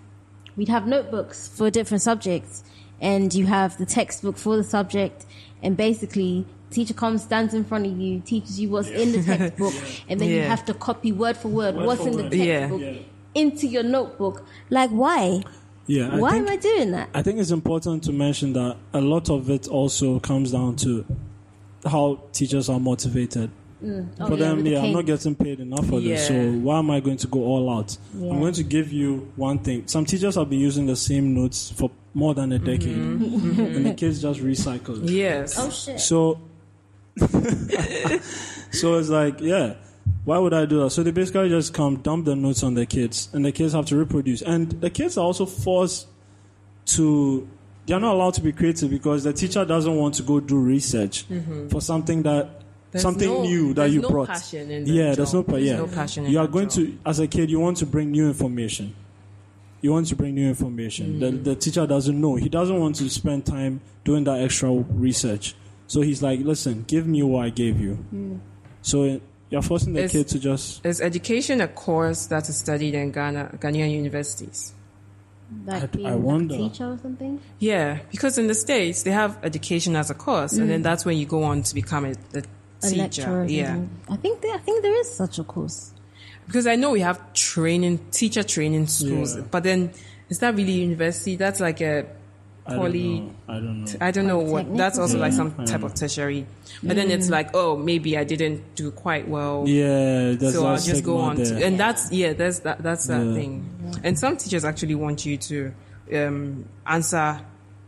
we'd have notebooks for different subjects, and you have the textbook for the subject, and basically teacher comes, stands in front of you, teaches you what's in the textbook, and then you have to copy word for word, what's for in the word. Yeah. textbook Yeah. into your notebook. Like why? Yeah, I why think, am I doing that? I think it's important to mention that a lot of it also comes down to how teachers are motivated. Mm. Oh, for them, with the yeah, I'm not getting paid enough for this, so why am I going to go all out? Yeah. I'm going to give you one thing. Some teachers have been using the same notes for more than a mm-hmm. decade, mm-hmm. and the kids just recycle it. Yes. Oh shit. So, so it's like, yeah, why would I do that? So they basically just come dump the notes on the kids, and the kids have to reproduce, and the kids are also forced to. They are not allowed to be creative because the teacher doesn't want to go do research mm-hmm. for something that Mm-hmm. There's something no- new that you no brought. passion in the yeah, there's no job. pa- There's yeah. no passion in you are going job. to, as a kid, you want to bring new information. You want to bring new information. The, Mm. the teacher doesn't know. He doesn't want to spend time doing that extra research. So he's like, "Listen, give me what I gave you." So uh, you're forcing the It's- kid to just. Is education a course that is studied in Ghana, Ghanaian universities? Like I- being I like a wonder. teacher or something. Yeah, because in the States, they have education as a course, and then that's when you go on to become a, a A teacher. lecturer. yeah. I think there, I think there is such a course. Because I know we have training, teacher training schools, Yeah. but then is that really university? That's like a I poly. don't know. I don't know. I don't know what. That's also like some type of tertiary. But then it's like, oh, maybe I didn't do quite well. yeah, there's so I'll just go on there. to, and that's yeah, that's that, that's that Yeah. thing. And some teachers actually want you to um, answer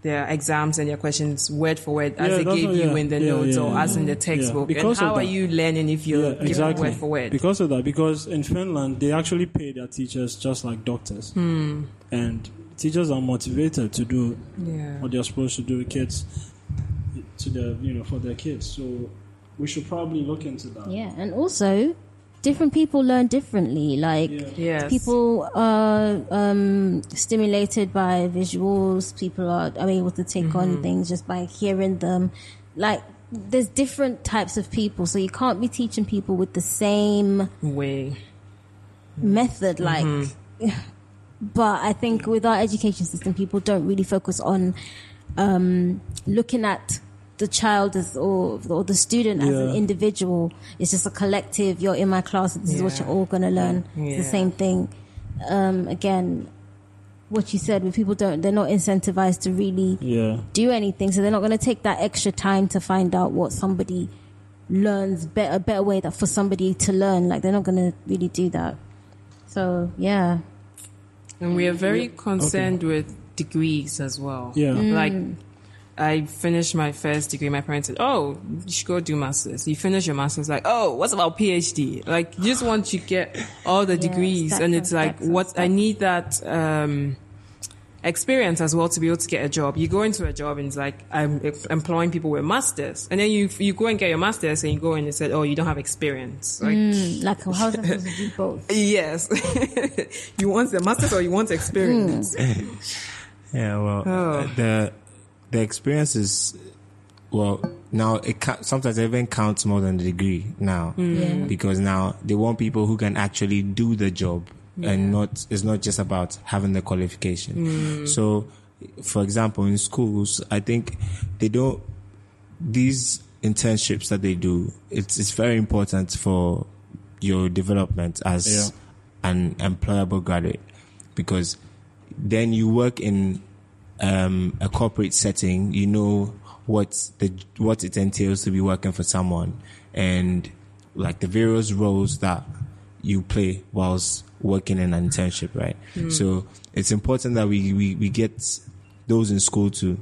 their exams and their questions word for word as Yeah, they gave what- you yeah, in the yeah, notes yeah, or yeah, as in the textbook. Yeah, and because of how are you learning if you're Yeah, exactly. word for word? Because of that, because in Finland they actually pay their teachers just like doctors, Hmm. and teachers are motivated to do yeah. what they're supposed to do with kids, to their you know for their kids. So we should probably look into that. Yeah, and also different people learn differently. Like Yeah. Yes. people are um, stimulated by visuals. People are, are able to take Mm-hmm. on things just by hearing them. Like there's different types of people, so you can't be teaching people with the same way. method. Like, but I think with our education system, people don't really focus on um, looking at the child as or, or the student as an individual. It's just a collective. You're in my class. This is what you're all gonna learn. It's the same thing. Um, again, what you said, where people don't, they're not incentivized to really Yeah. do anything, so they're not going to take that extra time to find out what somebody learns better, a better way that for somebody to learn. Like they're not going to really do that. So yeah, And we are very concerned with degrees as well. Yeah. Mm. Like, I finished my first degree. My parents said, "Oh, you should go do masters." You finish your masters, like, "Oh, what's about PhD?" Like, you just want to get all the Yeah, degrees, and it's like, what I need that um, experience as well to be able to get a job. You go into a job and it's like, I'm employing people with masters, and then you you go and get your masters, and you go and it said, "Oh, you don't have experience." Like, Mm, like how is that supposed to do both? Yes. you want the masters or you want experience? Yeah, well, Oh. the the experience is well now it ca- sometimes it even counts more than the degree now mm. Yeah. because now they want people who can actually do the job and not it's not just about having the qualification. Mm. So, for example, in schools, I think they don't these internships that they do. It's it's very important for your development as Yeah. an employable graduate because then you work in um, a corporate setting, you know what the what it entails to be working for someone, and like the various roles that you play whilst working in an internship, right? So it's important that we, we we get those in school to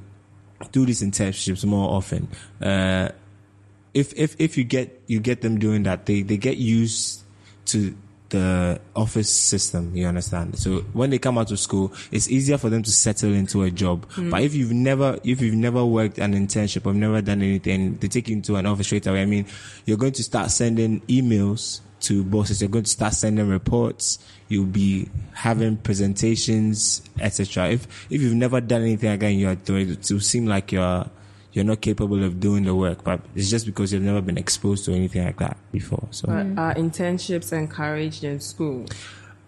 do these internships more often. Uh, if if if you get you get them doing that, they they get used to the office system. You understand? So when they come out of school, it's easier for them to settle into a job. Mm. But if you've never if you've never worked an internship or never done anything, they take you into an office straight away. I mean, you're going to start sending emails to bosses. You're going to start sending reports. You'll be having presentations, etc. If if you've never done anything again, you're doing it to seem like you're you're not capable of doing the work, but it's just because you've never been exposed to anything like that before. So, But are internships encouraged in school?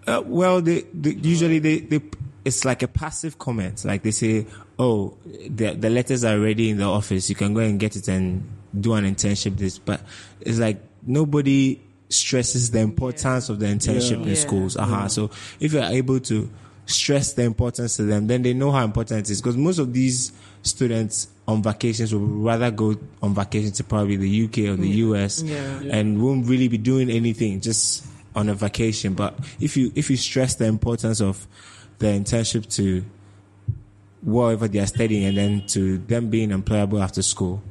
uh, well, they, they usually they, they it's like a passive comment. Like they say, "Oh, the the letters are ready in the office. You can go and get it and do an internship." This, but it's like nobody stresses the importance of the internship Yeah. in Yeah. schools. Uh-huh. So if you're able to stress the importance to them, then they know how important it is. Because most of these students on vacations would rather go on vacation to probably the UK or the US Yeah. and won't really be doing anything just on a vacation. But if you if you stress the importance of the internship to whatever they are studying and then to them being employable after school,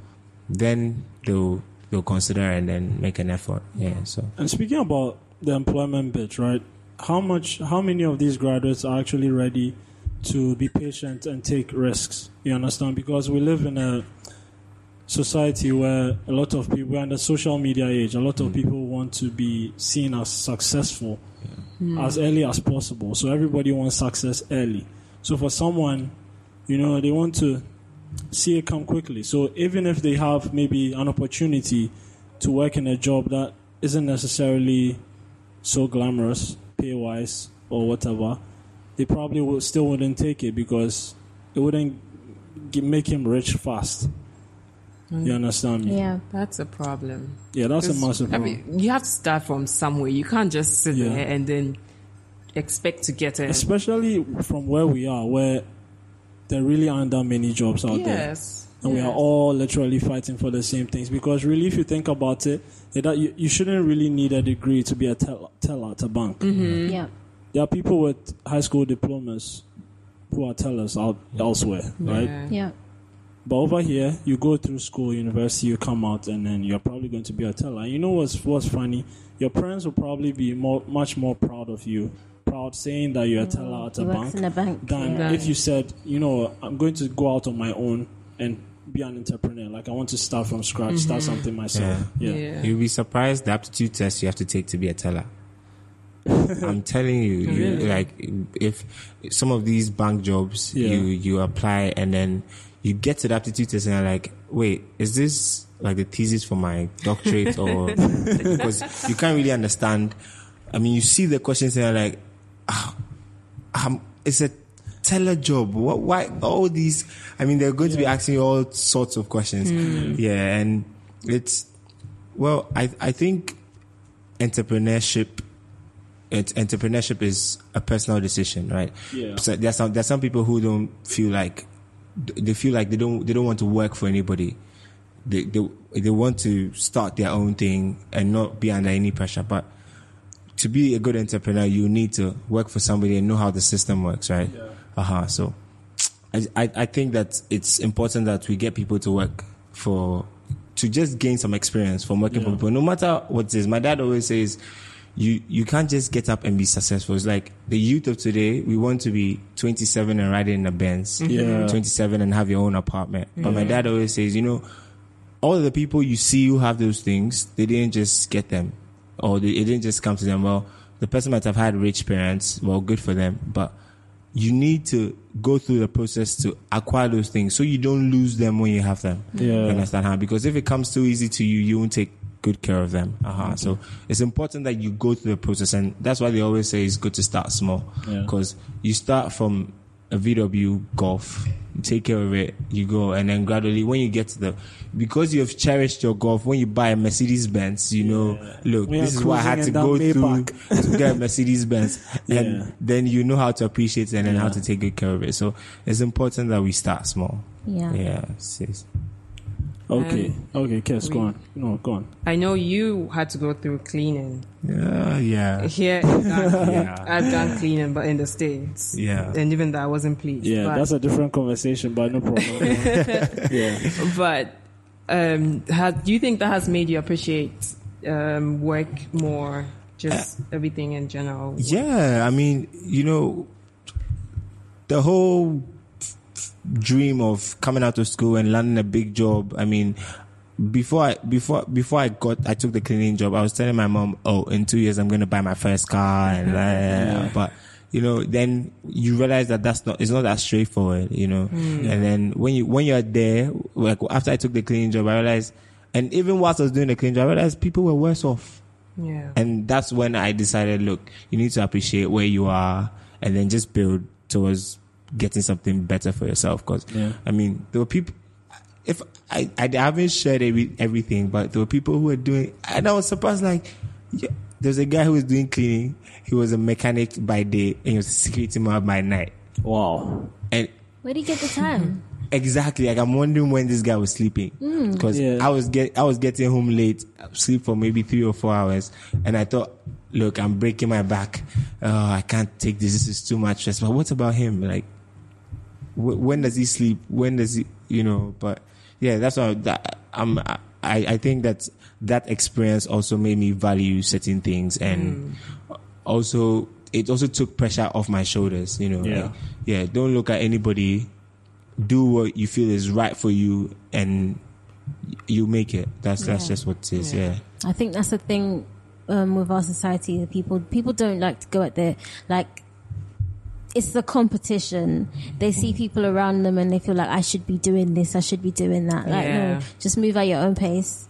then they'll they'll consider and then make an effort. Yeah. So And speaking about the employment bit, right? How much, how many of these graduates are actually ready to be patient and take risks? You understand? Because we live in a society where a lot of people, we're in the social media age, a lot of mm. people want to be seen as successful as early as possible. So everybody wants success early. So for someone, you know, they want to see it come quickly. So even if they have maybe an opportunity to work in a job that isn't necessarily so glamorous, pay wise or whatever, they probably would still wouldn't take it because it wouldn't g- make him rich fast. You mm. understand me? Yeah. That's a problem. Yeah, that's a massive problem. I problem. mean, you have to start from somewhere. You can't just sit Yeah. there and then expect to get it. Especially from where we are, where there really aren't that many jobs out there. yes. and we are all literally fighting for the same things. Because really, if you think about it, it- that you, you shouldn't really need a degree to be a tell- teller at a bank. Mm-hmm. Yeah. There are people with high school diplomas who are tellers out elsewhere, right? Yeah. Yeah. But over here, you go through school, university, you come out, and then you're probably going to be a teller. And you know what's what's funny? Your parents will probably be more, much more proud of you, proud saying that you're a mm-hmm. teller at a bank, in a bank. than Yeah. if you said, you know, I'm going to go out on my own and be an entrepreneur. Like I want to start from scratch, start mm-hmm. something myself. Yeah. Yeah. You'll be surprised the aptitude test you have to take to be a teller. I'm telling you, you Really? like if some of these bank jobs Yeah. you you apply and then you get to the aptitude test and you're like, wait, is this like the thesis for my doctorate or because you can't really understand. I mean, you see the questions and you're like, ah, um, it's a teller job. What? Why all these? I mean, they're going to be asking you all sorts of questions. Yeah, and it's well, I I think entrepreneurship. It, entrepreneurship is a personal decision, right? Yeah. So there's some there's some people who don't feel like they feel like they don't they don't want to work for anybody. They they they want to start their own thing and not be under any pressure. But to be a good entrepreneur, you need to work for somebody and know how the system works, right? Yeah. Uh-huh. So I, I, I think that it's important that we get people to work for, to just gain some experience from working for people, no matter what it is. My dad always says, you, you can't just get up and be successful. It's like the youth of today, we want to be 27 and riding in a Benz, mm-hmm. Yeah. 27 and have your own apartment. But my dad always says, you know, all the people you see who have those things, they didn't just get them, or they, it didn't just come to them. Well, the person might have had rich parents. Well, good for them, but you need to go through the process to acquire those things, so you don't lose them when you have them. Yeah. You understand how? Because if it comes too easy to you, you won't take good care of them. Uh-huh. So it's important that you go through the process, and that's why they always say it's good to start small. Yeah. Because you start from a VW Golf, you take care of it, you go, and then gradually, when you get to the, because you have cherished your Golf, when you buy a Mercedes Benz, you know, look, When this is what I had to go in through to get a Mercedes Benz, Yeah. and then you know how to appreciate it and then how to take good care of it. So it's important that we start small. Yeah. Yeah, sis. Okay. Um, okay, Kes, go on. No, go on. I know you had to go through cleaning. Yeah, yeah, Here, in Ghana, yeah, I've done cleaning, but in the States. yeah. And even that, I wasn't pleased. Yeah, but, that's a different conversation, but no problem. yeah. but um, has, do you think that has made you appreciate um, work more? Just everything in general. Yeah, I mean, you know, the whole f- f- dream of coming out of school and landing a big job. I mean, before I before before I got I took the cleaning job, I was telling my mom, "Oh, in two years I'm going to buy my first car," and uh, but. You know, then you realize that that's not, it's not that straightforward, you know. And then when you, when you're there, like after I took the cleaning job, I realized, and even whilst I was doing the cleaning job, I realized people were worse off. Yeah. And that's when I decided, look, you need to appreciate where you are and then just build towards getting something better for yourself. Cause Yeah. I mean, there were people, if I, I haven't shared every, everything, but there were people who were doing, and I was surprised, like, yeah, there's a guy who was doing cleaning. He was a mechanic by day and he was a security man by night. Wow. And Where did he get the time? Exactly. Like I'm wondering when this guy was sleeping mm. because Yeah. I was get I was getting home late, sleep for maybe three or four hours, and I thought, look, I'm breaking my back. Oh, I can't take this. This is too much stress. But what about him? Like, wh- when does he sleep? When does he? You know. But yeah, that's why that, I'm. I I think that that experience also made me value certain things and also it also took pressure off my shoulders. You know. Yeah. Like, yeah. Don't look at anybody do what you feel is right for you and you make it that's that's Yeah. just what it is yeah I think that's the thing um, with our society. that People people don't like to go out there like. It's the competition. They see people around them and they feel like I should be doing this, I should be doing that. Like Yeah. no, just move at your own pace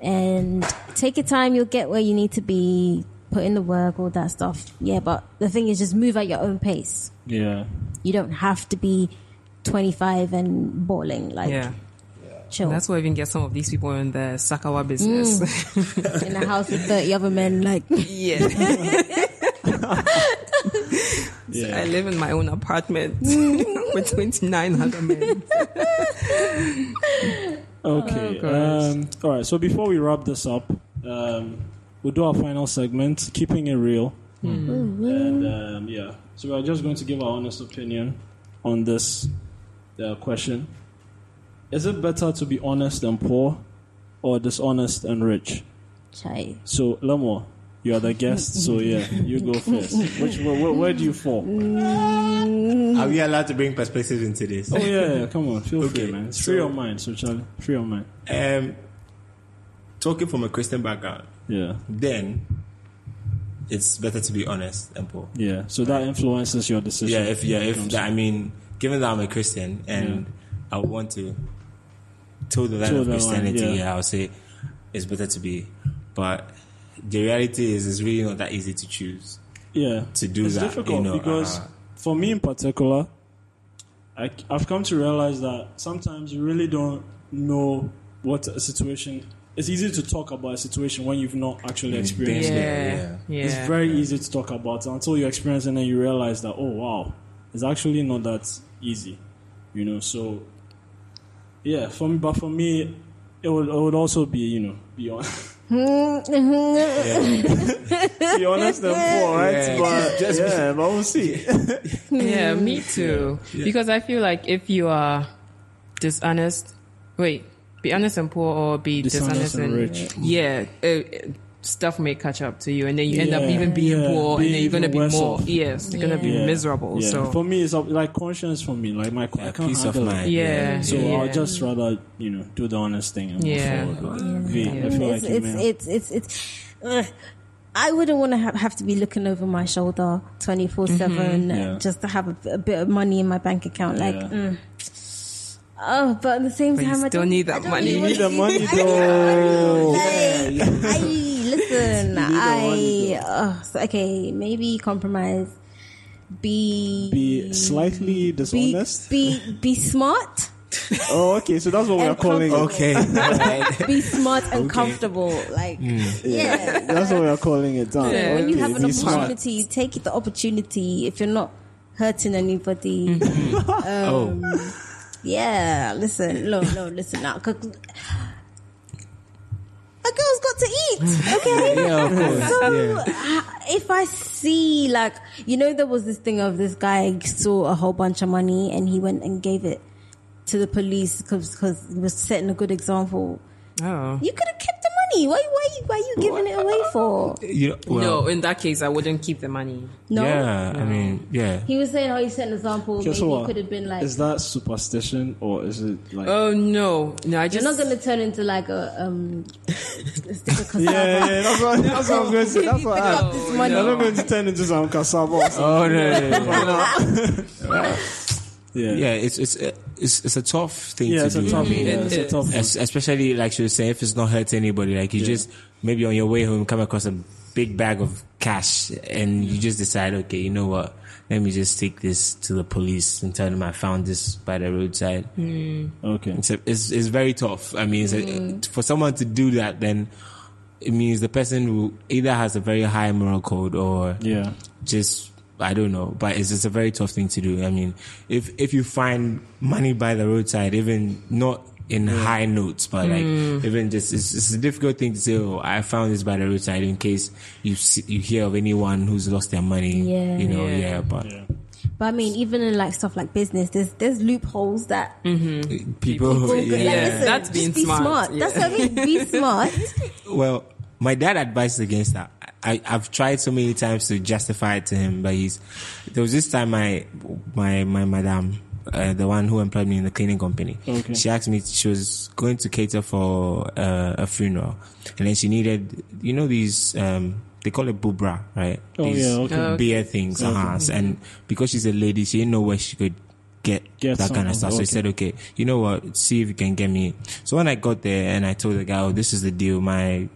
and take your time. You'll get where you need to be. Put in the work, all that stuff. Yeah, but the thing is, just move at your own pace. Yeah. You don't have to be 25 and balling. Like yeah. chill That's why I even get some of these people in the Sakawa mm. business. in a house with 30 other men. Like yeah. Yeah. I live in my own apartment with 29 other men. Okay. Oh, um, all right. So before we wrap this up, um, we'll do our final segment, keeping it real. Hmm. And um, yeah, so we're just going to give our honest opinion on this uh, question. Is it better to be honest and poor or dishonest and rich? Chai. So, Lamo, you are the guest, so yeah, you go first. Which, where, where, do you fall? Are we allowed to bring perspective into this? Oh, yeah, yeah, come on, feel Okay, free, man. It's so- free your mind, so Charlie, free your mind. Um, talking from a Christian background, Yeah, then it's better to be honest and poor. yeah. So that influences your decision. Yeah, if yeah, if that, I mean, given that I'm a Christian and I want to toe the line Toe of the line, Christianity, yeah. yeah. I would say it's better to be. But the reality is, it's really not that easy to choose. yeah to do it's that, difficult you know, because uh, for me in particular I, i've come to realize that sometimes you really don't know what a situation it's easy to talk about a situation when you've not actually experienced been it Yeah, yeah. it's very easy to talk about until you experience it and then you realize that oh wow it's actually not that easy you know so yeah for me but for me it would, it would also be you know be honest be honest and poor, right? Yeah, but just- yeah, but we'll see. Yeah, me too. Because I feel like if you are dishonest, wait, be honest and poor or be Dishonest dishonest, and and, rich. Yeah, uh, stuff may catch up to you, and then you end up even being yeah, poor, being and then you're gonna be more. off. Yes, you're gonna be Yeah. miserable. Yeah. So for me, it's like conscience. For me, like my I Yeah, can't peace of mind. Yeah. So Yeah. I'll just rather you know do the honest thing and Yeah. move forward. with it. Feel it's, like you it's, it's, it's, it's. I wouldn't want to have, have to be looking over my shoulder 24 7 Mm-hmm. Yeah. just to have a, a bit of money in my bank account. Like, Yeah. mm. oh, but at the same But you time, I still don't need that I don't money. You need the want to- money, I need the though. I, listen, money, I, uh, so, okay, maybe compromise. Be, be slightly dishonest. be, be smart. oh, okay. So that's what we're and calling it. Okay. Alright. Be smart and comfortable. Like, hmm. yeah. That's what we're calling it. Down. Yeah. when you have an be smart. opportunity, take the opportunity. If you're not hurting anybody, mm-hmm. um, oh, yeah. Listen, no, no, listen now. 'Cause A girl's got to eat, okay? yeah, of course. So yeah. uh, if I see like you know there was this thing of this guy saw a whole bunch of money and he went and gave it to the police because he was setting a good example. oh. You could have kept the money. Why why you why you giving it away for? You know, well, no, in that case, I wouldn't keep the money. No. Yeah, I mean, yeah. He was saying how he set an example. Guess maybe what? it could have been like Is that superstition or is it like? Oh no, no, I you're not going to turn into like a um a cassava. yeah, yeah, that's what, that's what I was going to say. That's what I. Pick up this money. I'm not going to turn into some cassava. Or something. Oh no, no, no, no. Yeah, yeah. It's it's it's it's a tough thing yeah. to It's a do. tough. I mean, Yeah, it's a tough. one. Es- especially like you was saying, if it's not hurting anybody, like you Yeah. just maybe on your way home come across a big bag of cash and you just decide, okay, you know what? Let me just take this to the police and tell them I found this by the roadside. Okay. It's, a, it's it's very tough. I mean, it's Mm. a, for someone to do that, then it means the person who either has a very high moral code or Yeah. just I don't know, but it's just a very tough thing to do. I mean, if if you find money by the roadside, even not in mm. high notes, but like mm. even just it's, it's a difficult thing to say. Oh, I found this by the roadside in case you see, you hear of anyone who's lost their money. Yeah. you know, Yeah. yeah, but Yeah. But I mean, even in like stuff like business, there's there's loopholes that mm-hmm. people, people yeah. like, Yeah, listen, that's just being be smart. Yeah. That's what I mean. Be smart. Well, my dad advised against that. I, I've tried so many times to justify it to him, but he's. There was this time my my my madam, uh, the one who employed me in the cleaning company. Okay. She asked me. She was going to cater for uh, a funeral, and then she needed, you know, these. Um, they call it bubra, right? Oh, these yeah, okay. Okay. beer things. Uh-huh. And because she's a lady, she didn't know where she could get, Get that kind of some, stuff. So he said, okay, you know what? See if you can get me. So when I got there and I told the guy, oh, this is the deal. My,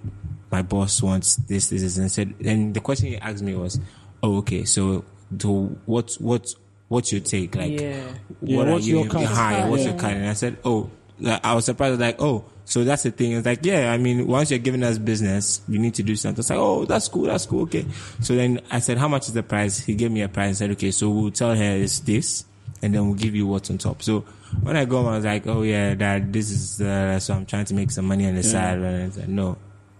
my boss wants this, this, this. And said, and the question he asked me was, oh, okay. So, so what, what, what's your take? Like, Yeah. Yeah, what what's are you, your cut? high? What's your Yeah. cut? And I said, oh, like, I was surprised. Like, oh, so that's the thing. It's like, yeah, I mean, once you're giving us business, you need to do something. It's like, oh, that's cool. That's cool. Okay. So then I said, how much is the price? He gave me a price and said, okay, so we'll tell her it's this and then we'll give you what's on top. So when I go I was like, oh yeah, dad, this is, uh, so I'm trying to make some money on the side. And I said, no,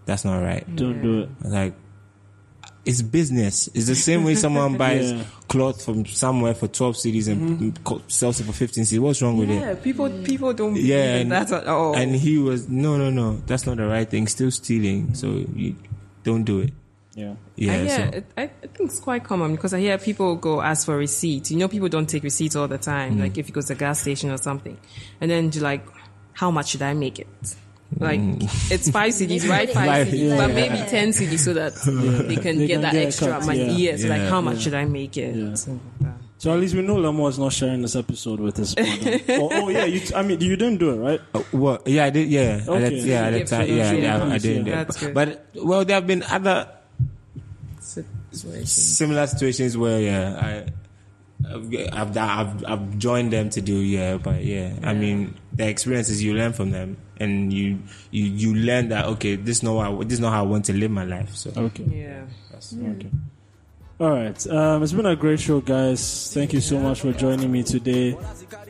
that's not right. Don't do it. Like, it's business. It's the same way someone buys Yeah. cloth from somewhere for 12 cedis and Mm-hmm. sells it for 15 cedis. What's wrong with it? Yeah, people people don't believe Yeah, in and, that at all. and he was no, no, no. That's not the right thing. Still stealing. So you don't do it. Yeah. Yeah. I hear, so it, I, I think it's quite common because I hear people go ask for receipts. You know, people don't take receipts all the time. Mm. Like if you go to a gas station or something, and then you're like, how much should I make it? Like it's five cedis, right? Five Five, cedis, yeah. but maybe ten cedis so that they can They get can that get extra cut, money. yeah. Yes, like how much should I make it? Yeah. So, So at least we know Lamo is not sharing this episode with his brother. oh, oh yeah, you. I mean, you didn't do it, right? Uh, well, yeah, I did. Yeah, at Okay. that, yeah, I You that gave yeah, yeah, I did. yeah. That's good. But well, there have been other situation. similar situations where yeah, I. I've, I've, I've I've joined them to do yeah, but yeah, I mean the experiences you learn from them, and you you you learn that okay, this is not how this is not how I want to live my life. So Okay. Yeah. That's, Okay. All right. Um, it's been a great show, guys. Thank you so much for joining me today.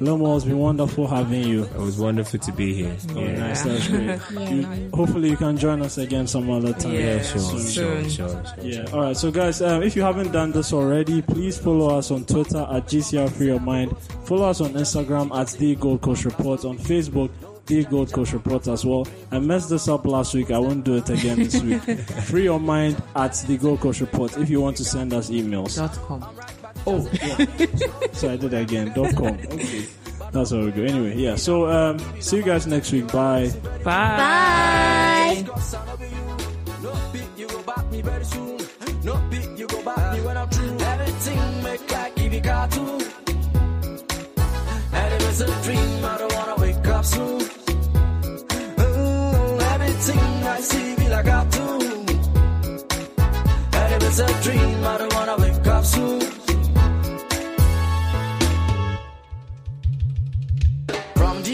Lomo, it's been wonderful having you. it was wonderful to be here. Yeah, Nice, that's great. You- hopefully, you can join us again some other time. Yeah, yeah, sure, sure, Soon. sure, sure. Yeah. All right. So, guys, um, if you haven't done this already, please follow us on Twitter at GCR Free Your Mind. Follow us on Instagram at The Gold Coast Report. On Facebook, The Gold Coast Report as well. I messed this up last week. I won't do it again this week. Free Your Mind at The Gold Coast Report. If you want to send us emails. Dot com. Oh, yeah. so I did it again. Dot com. Okay. That's how we go. Anyway, yeah. So, um, see you guys next week. Bye. Bye. Bye. No a dream, I like cartoon. And if it's a dream, I don't wanna wake up soon.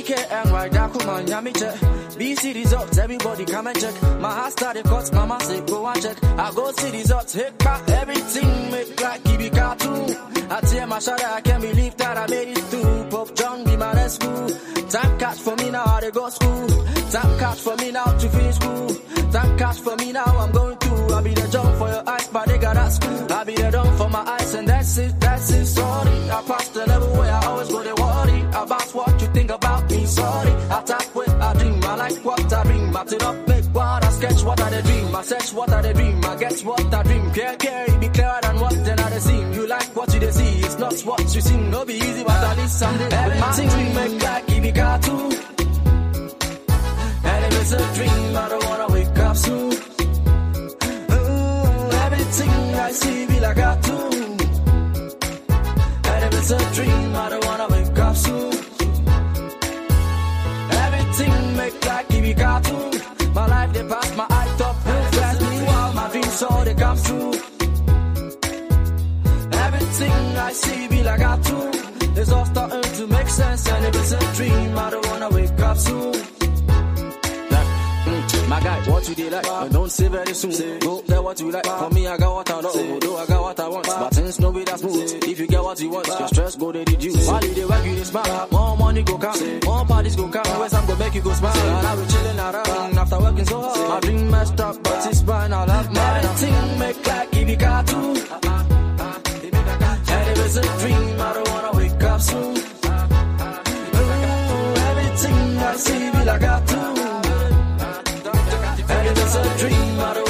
From DKN right down to my Yami check. BC results, everybody come and check. My heart started cuts, mama say go and check. I go see results, hit back, everything make like Kibi cartoon. I tear my shoulder, I can't believe that I made it through. Pop John be my rescue. Time catch for me now, I go school. Time catch for me now to finish school. Time catch for me now, I'm going through. I'll be the jump for your eyes, but they got school. I'll be the dump for my eyes, and that's it, that's it, sorry. I passed the level where I always sorry. I talk with I dream, I like what I dream. Map it up, make what I sketch, what I dream. I search what I dream, I guess what I dream. Care, it be clearer than what then I dey see. You like what you see, it's not what you see. No be easy, but at least someday. Everything we make like it be cartoon. And if it's a dream, I don't wanna wake up soon. Ooh, everything I see be like cartoon. And if it's a dream, I don't be cartoon. My life they pass my eye top real fast. Meanwhile, my dreams all they come true. Everything I see be like a cartoon. It's all starting to make sense, and if it's a dream, I don't wanna wake up soon. My guy, what you did like? And don't say very soon. Say, Go get what you like. For me, I got what I know. Although I got what I want. But things no be that smooth. If you get what you want, your stress go they reduce. While you they work, you they smile. More money go come. More parties go come. West I'm go make you go smile. And I be chilling around after working so hard. I bring my up, but it's fine. I love mine. Nothing make like if you got to. And it was a dream. I don't wanna wake up soon. Ooh, everything I see be like I do a dream,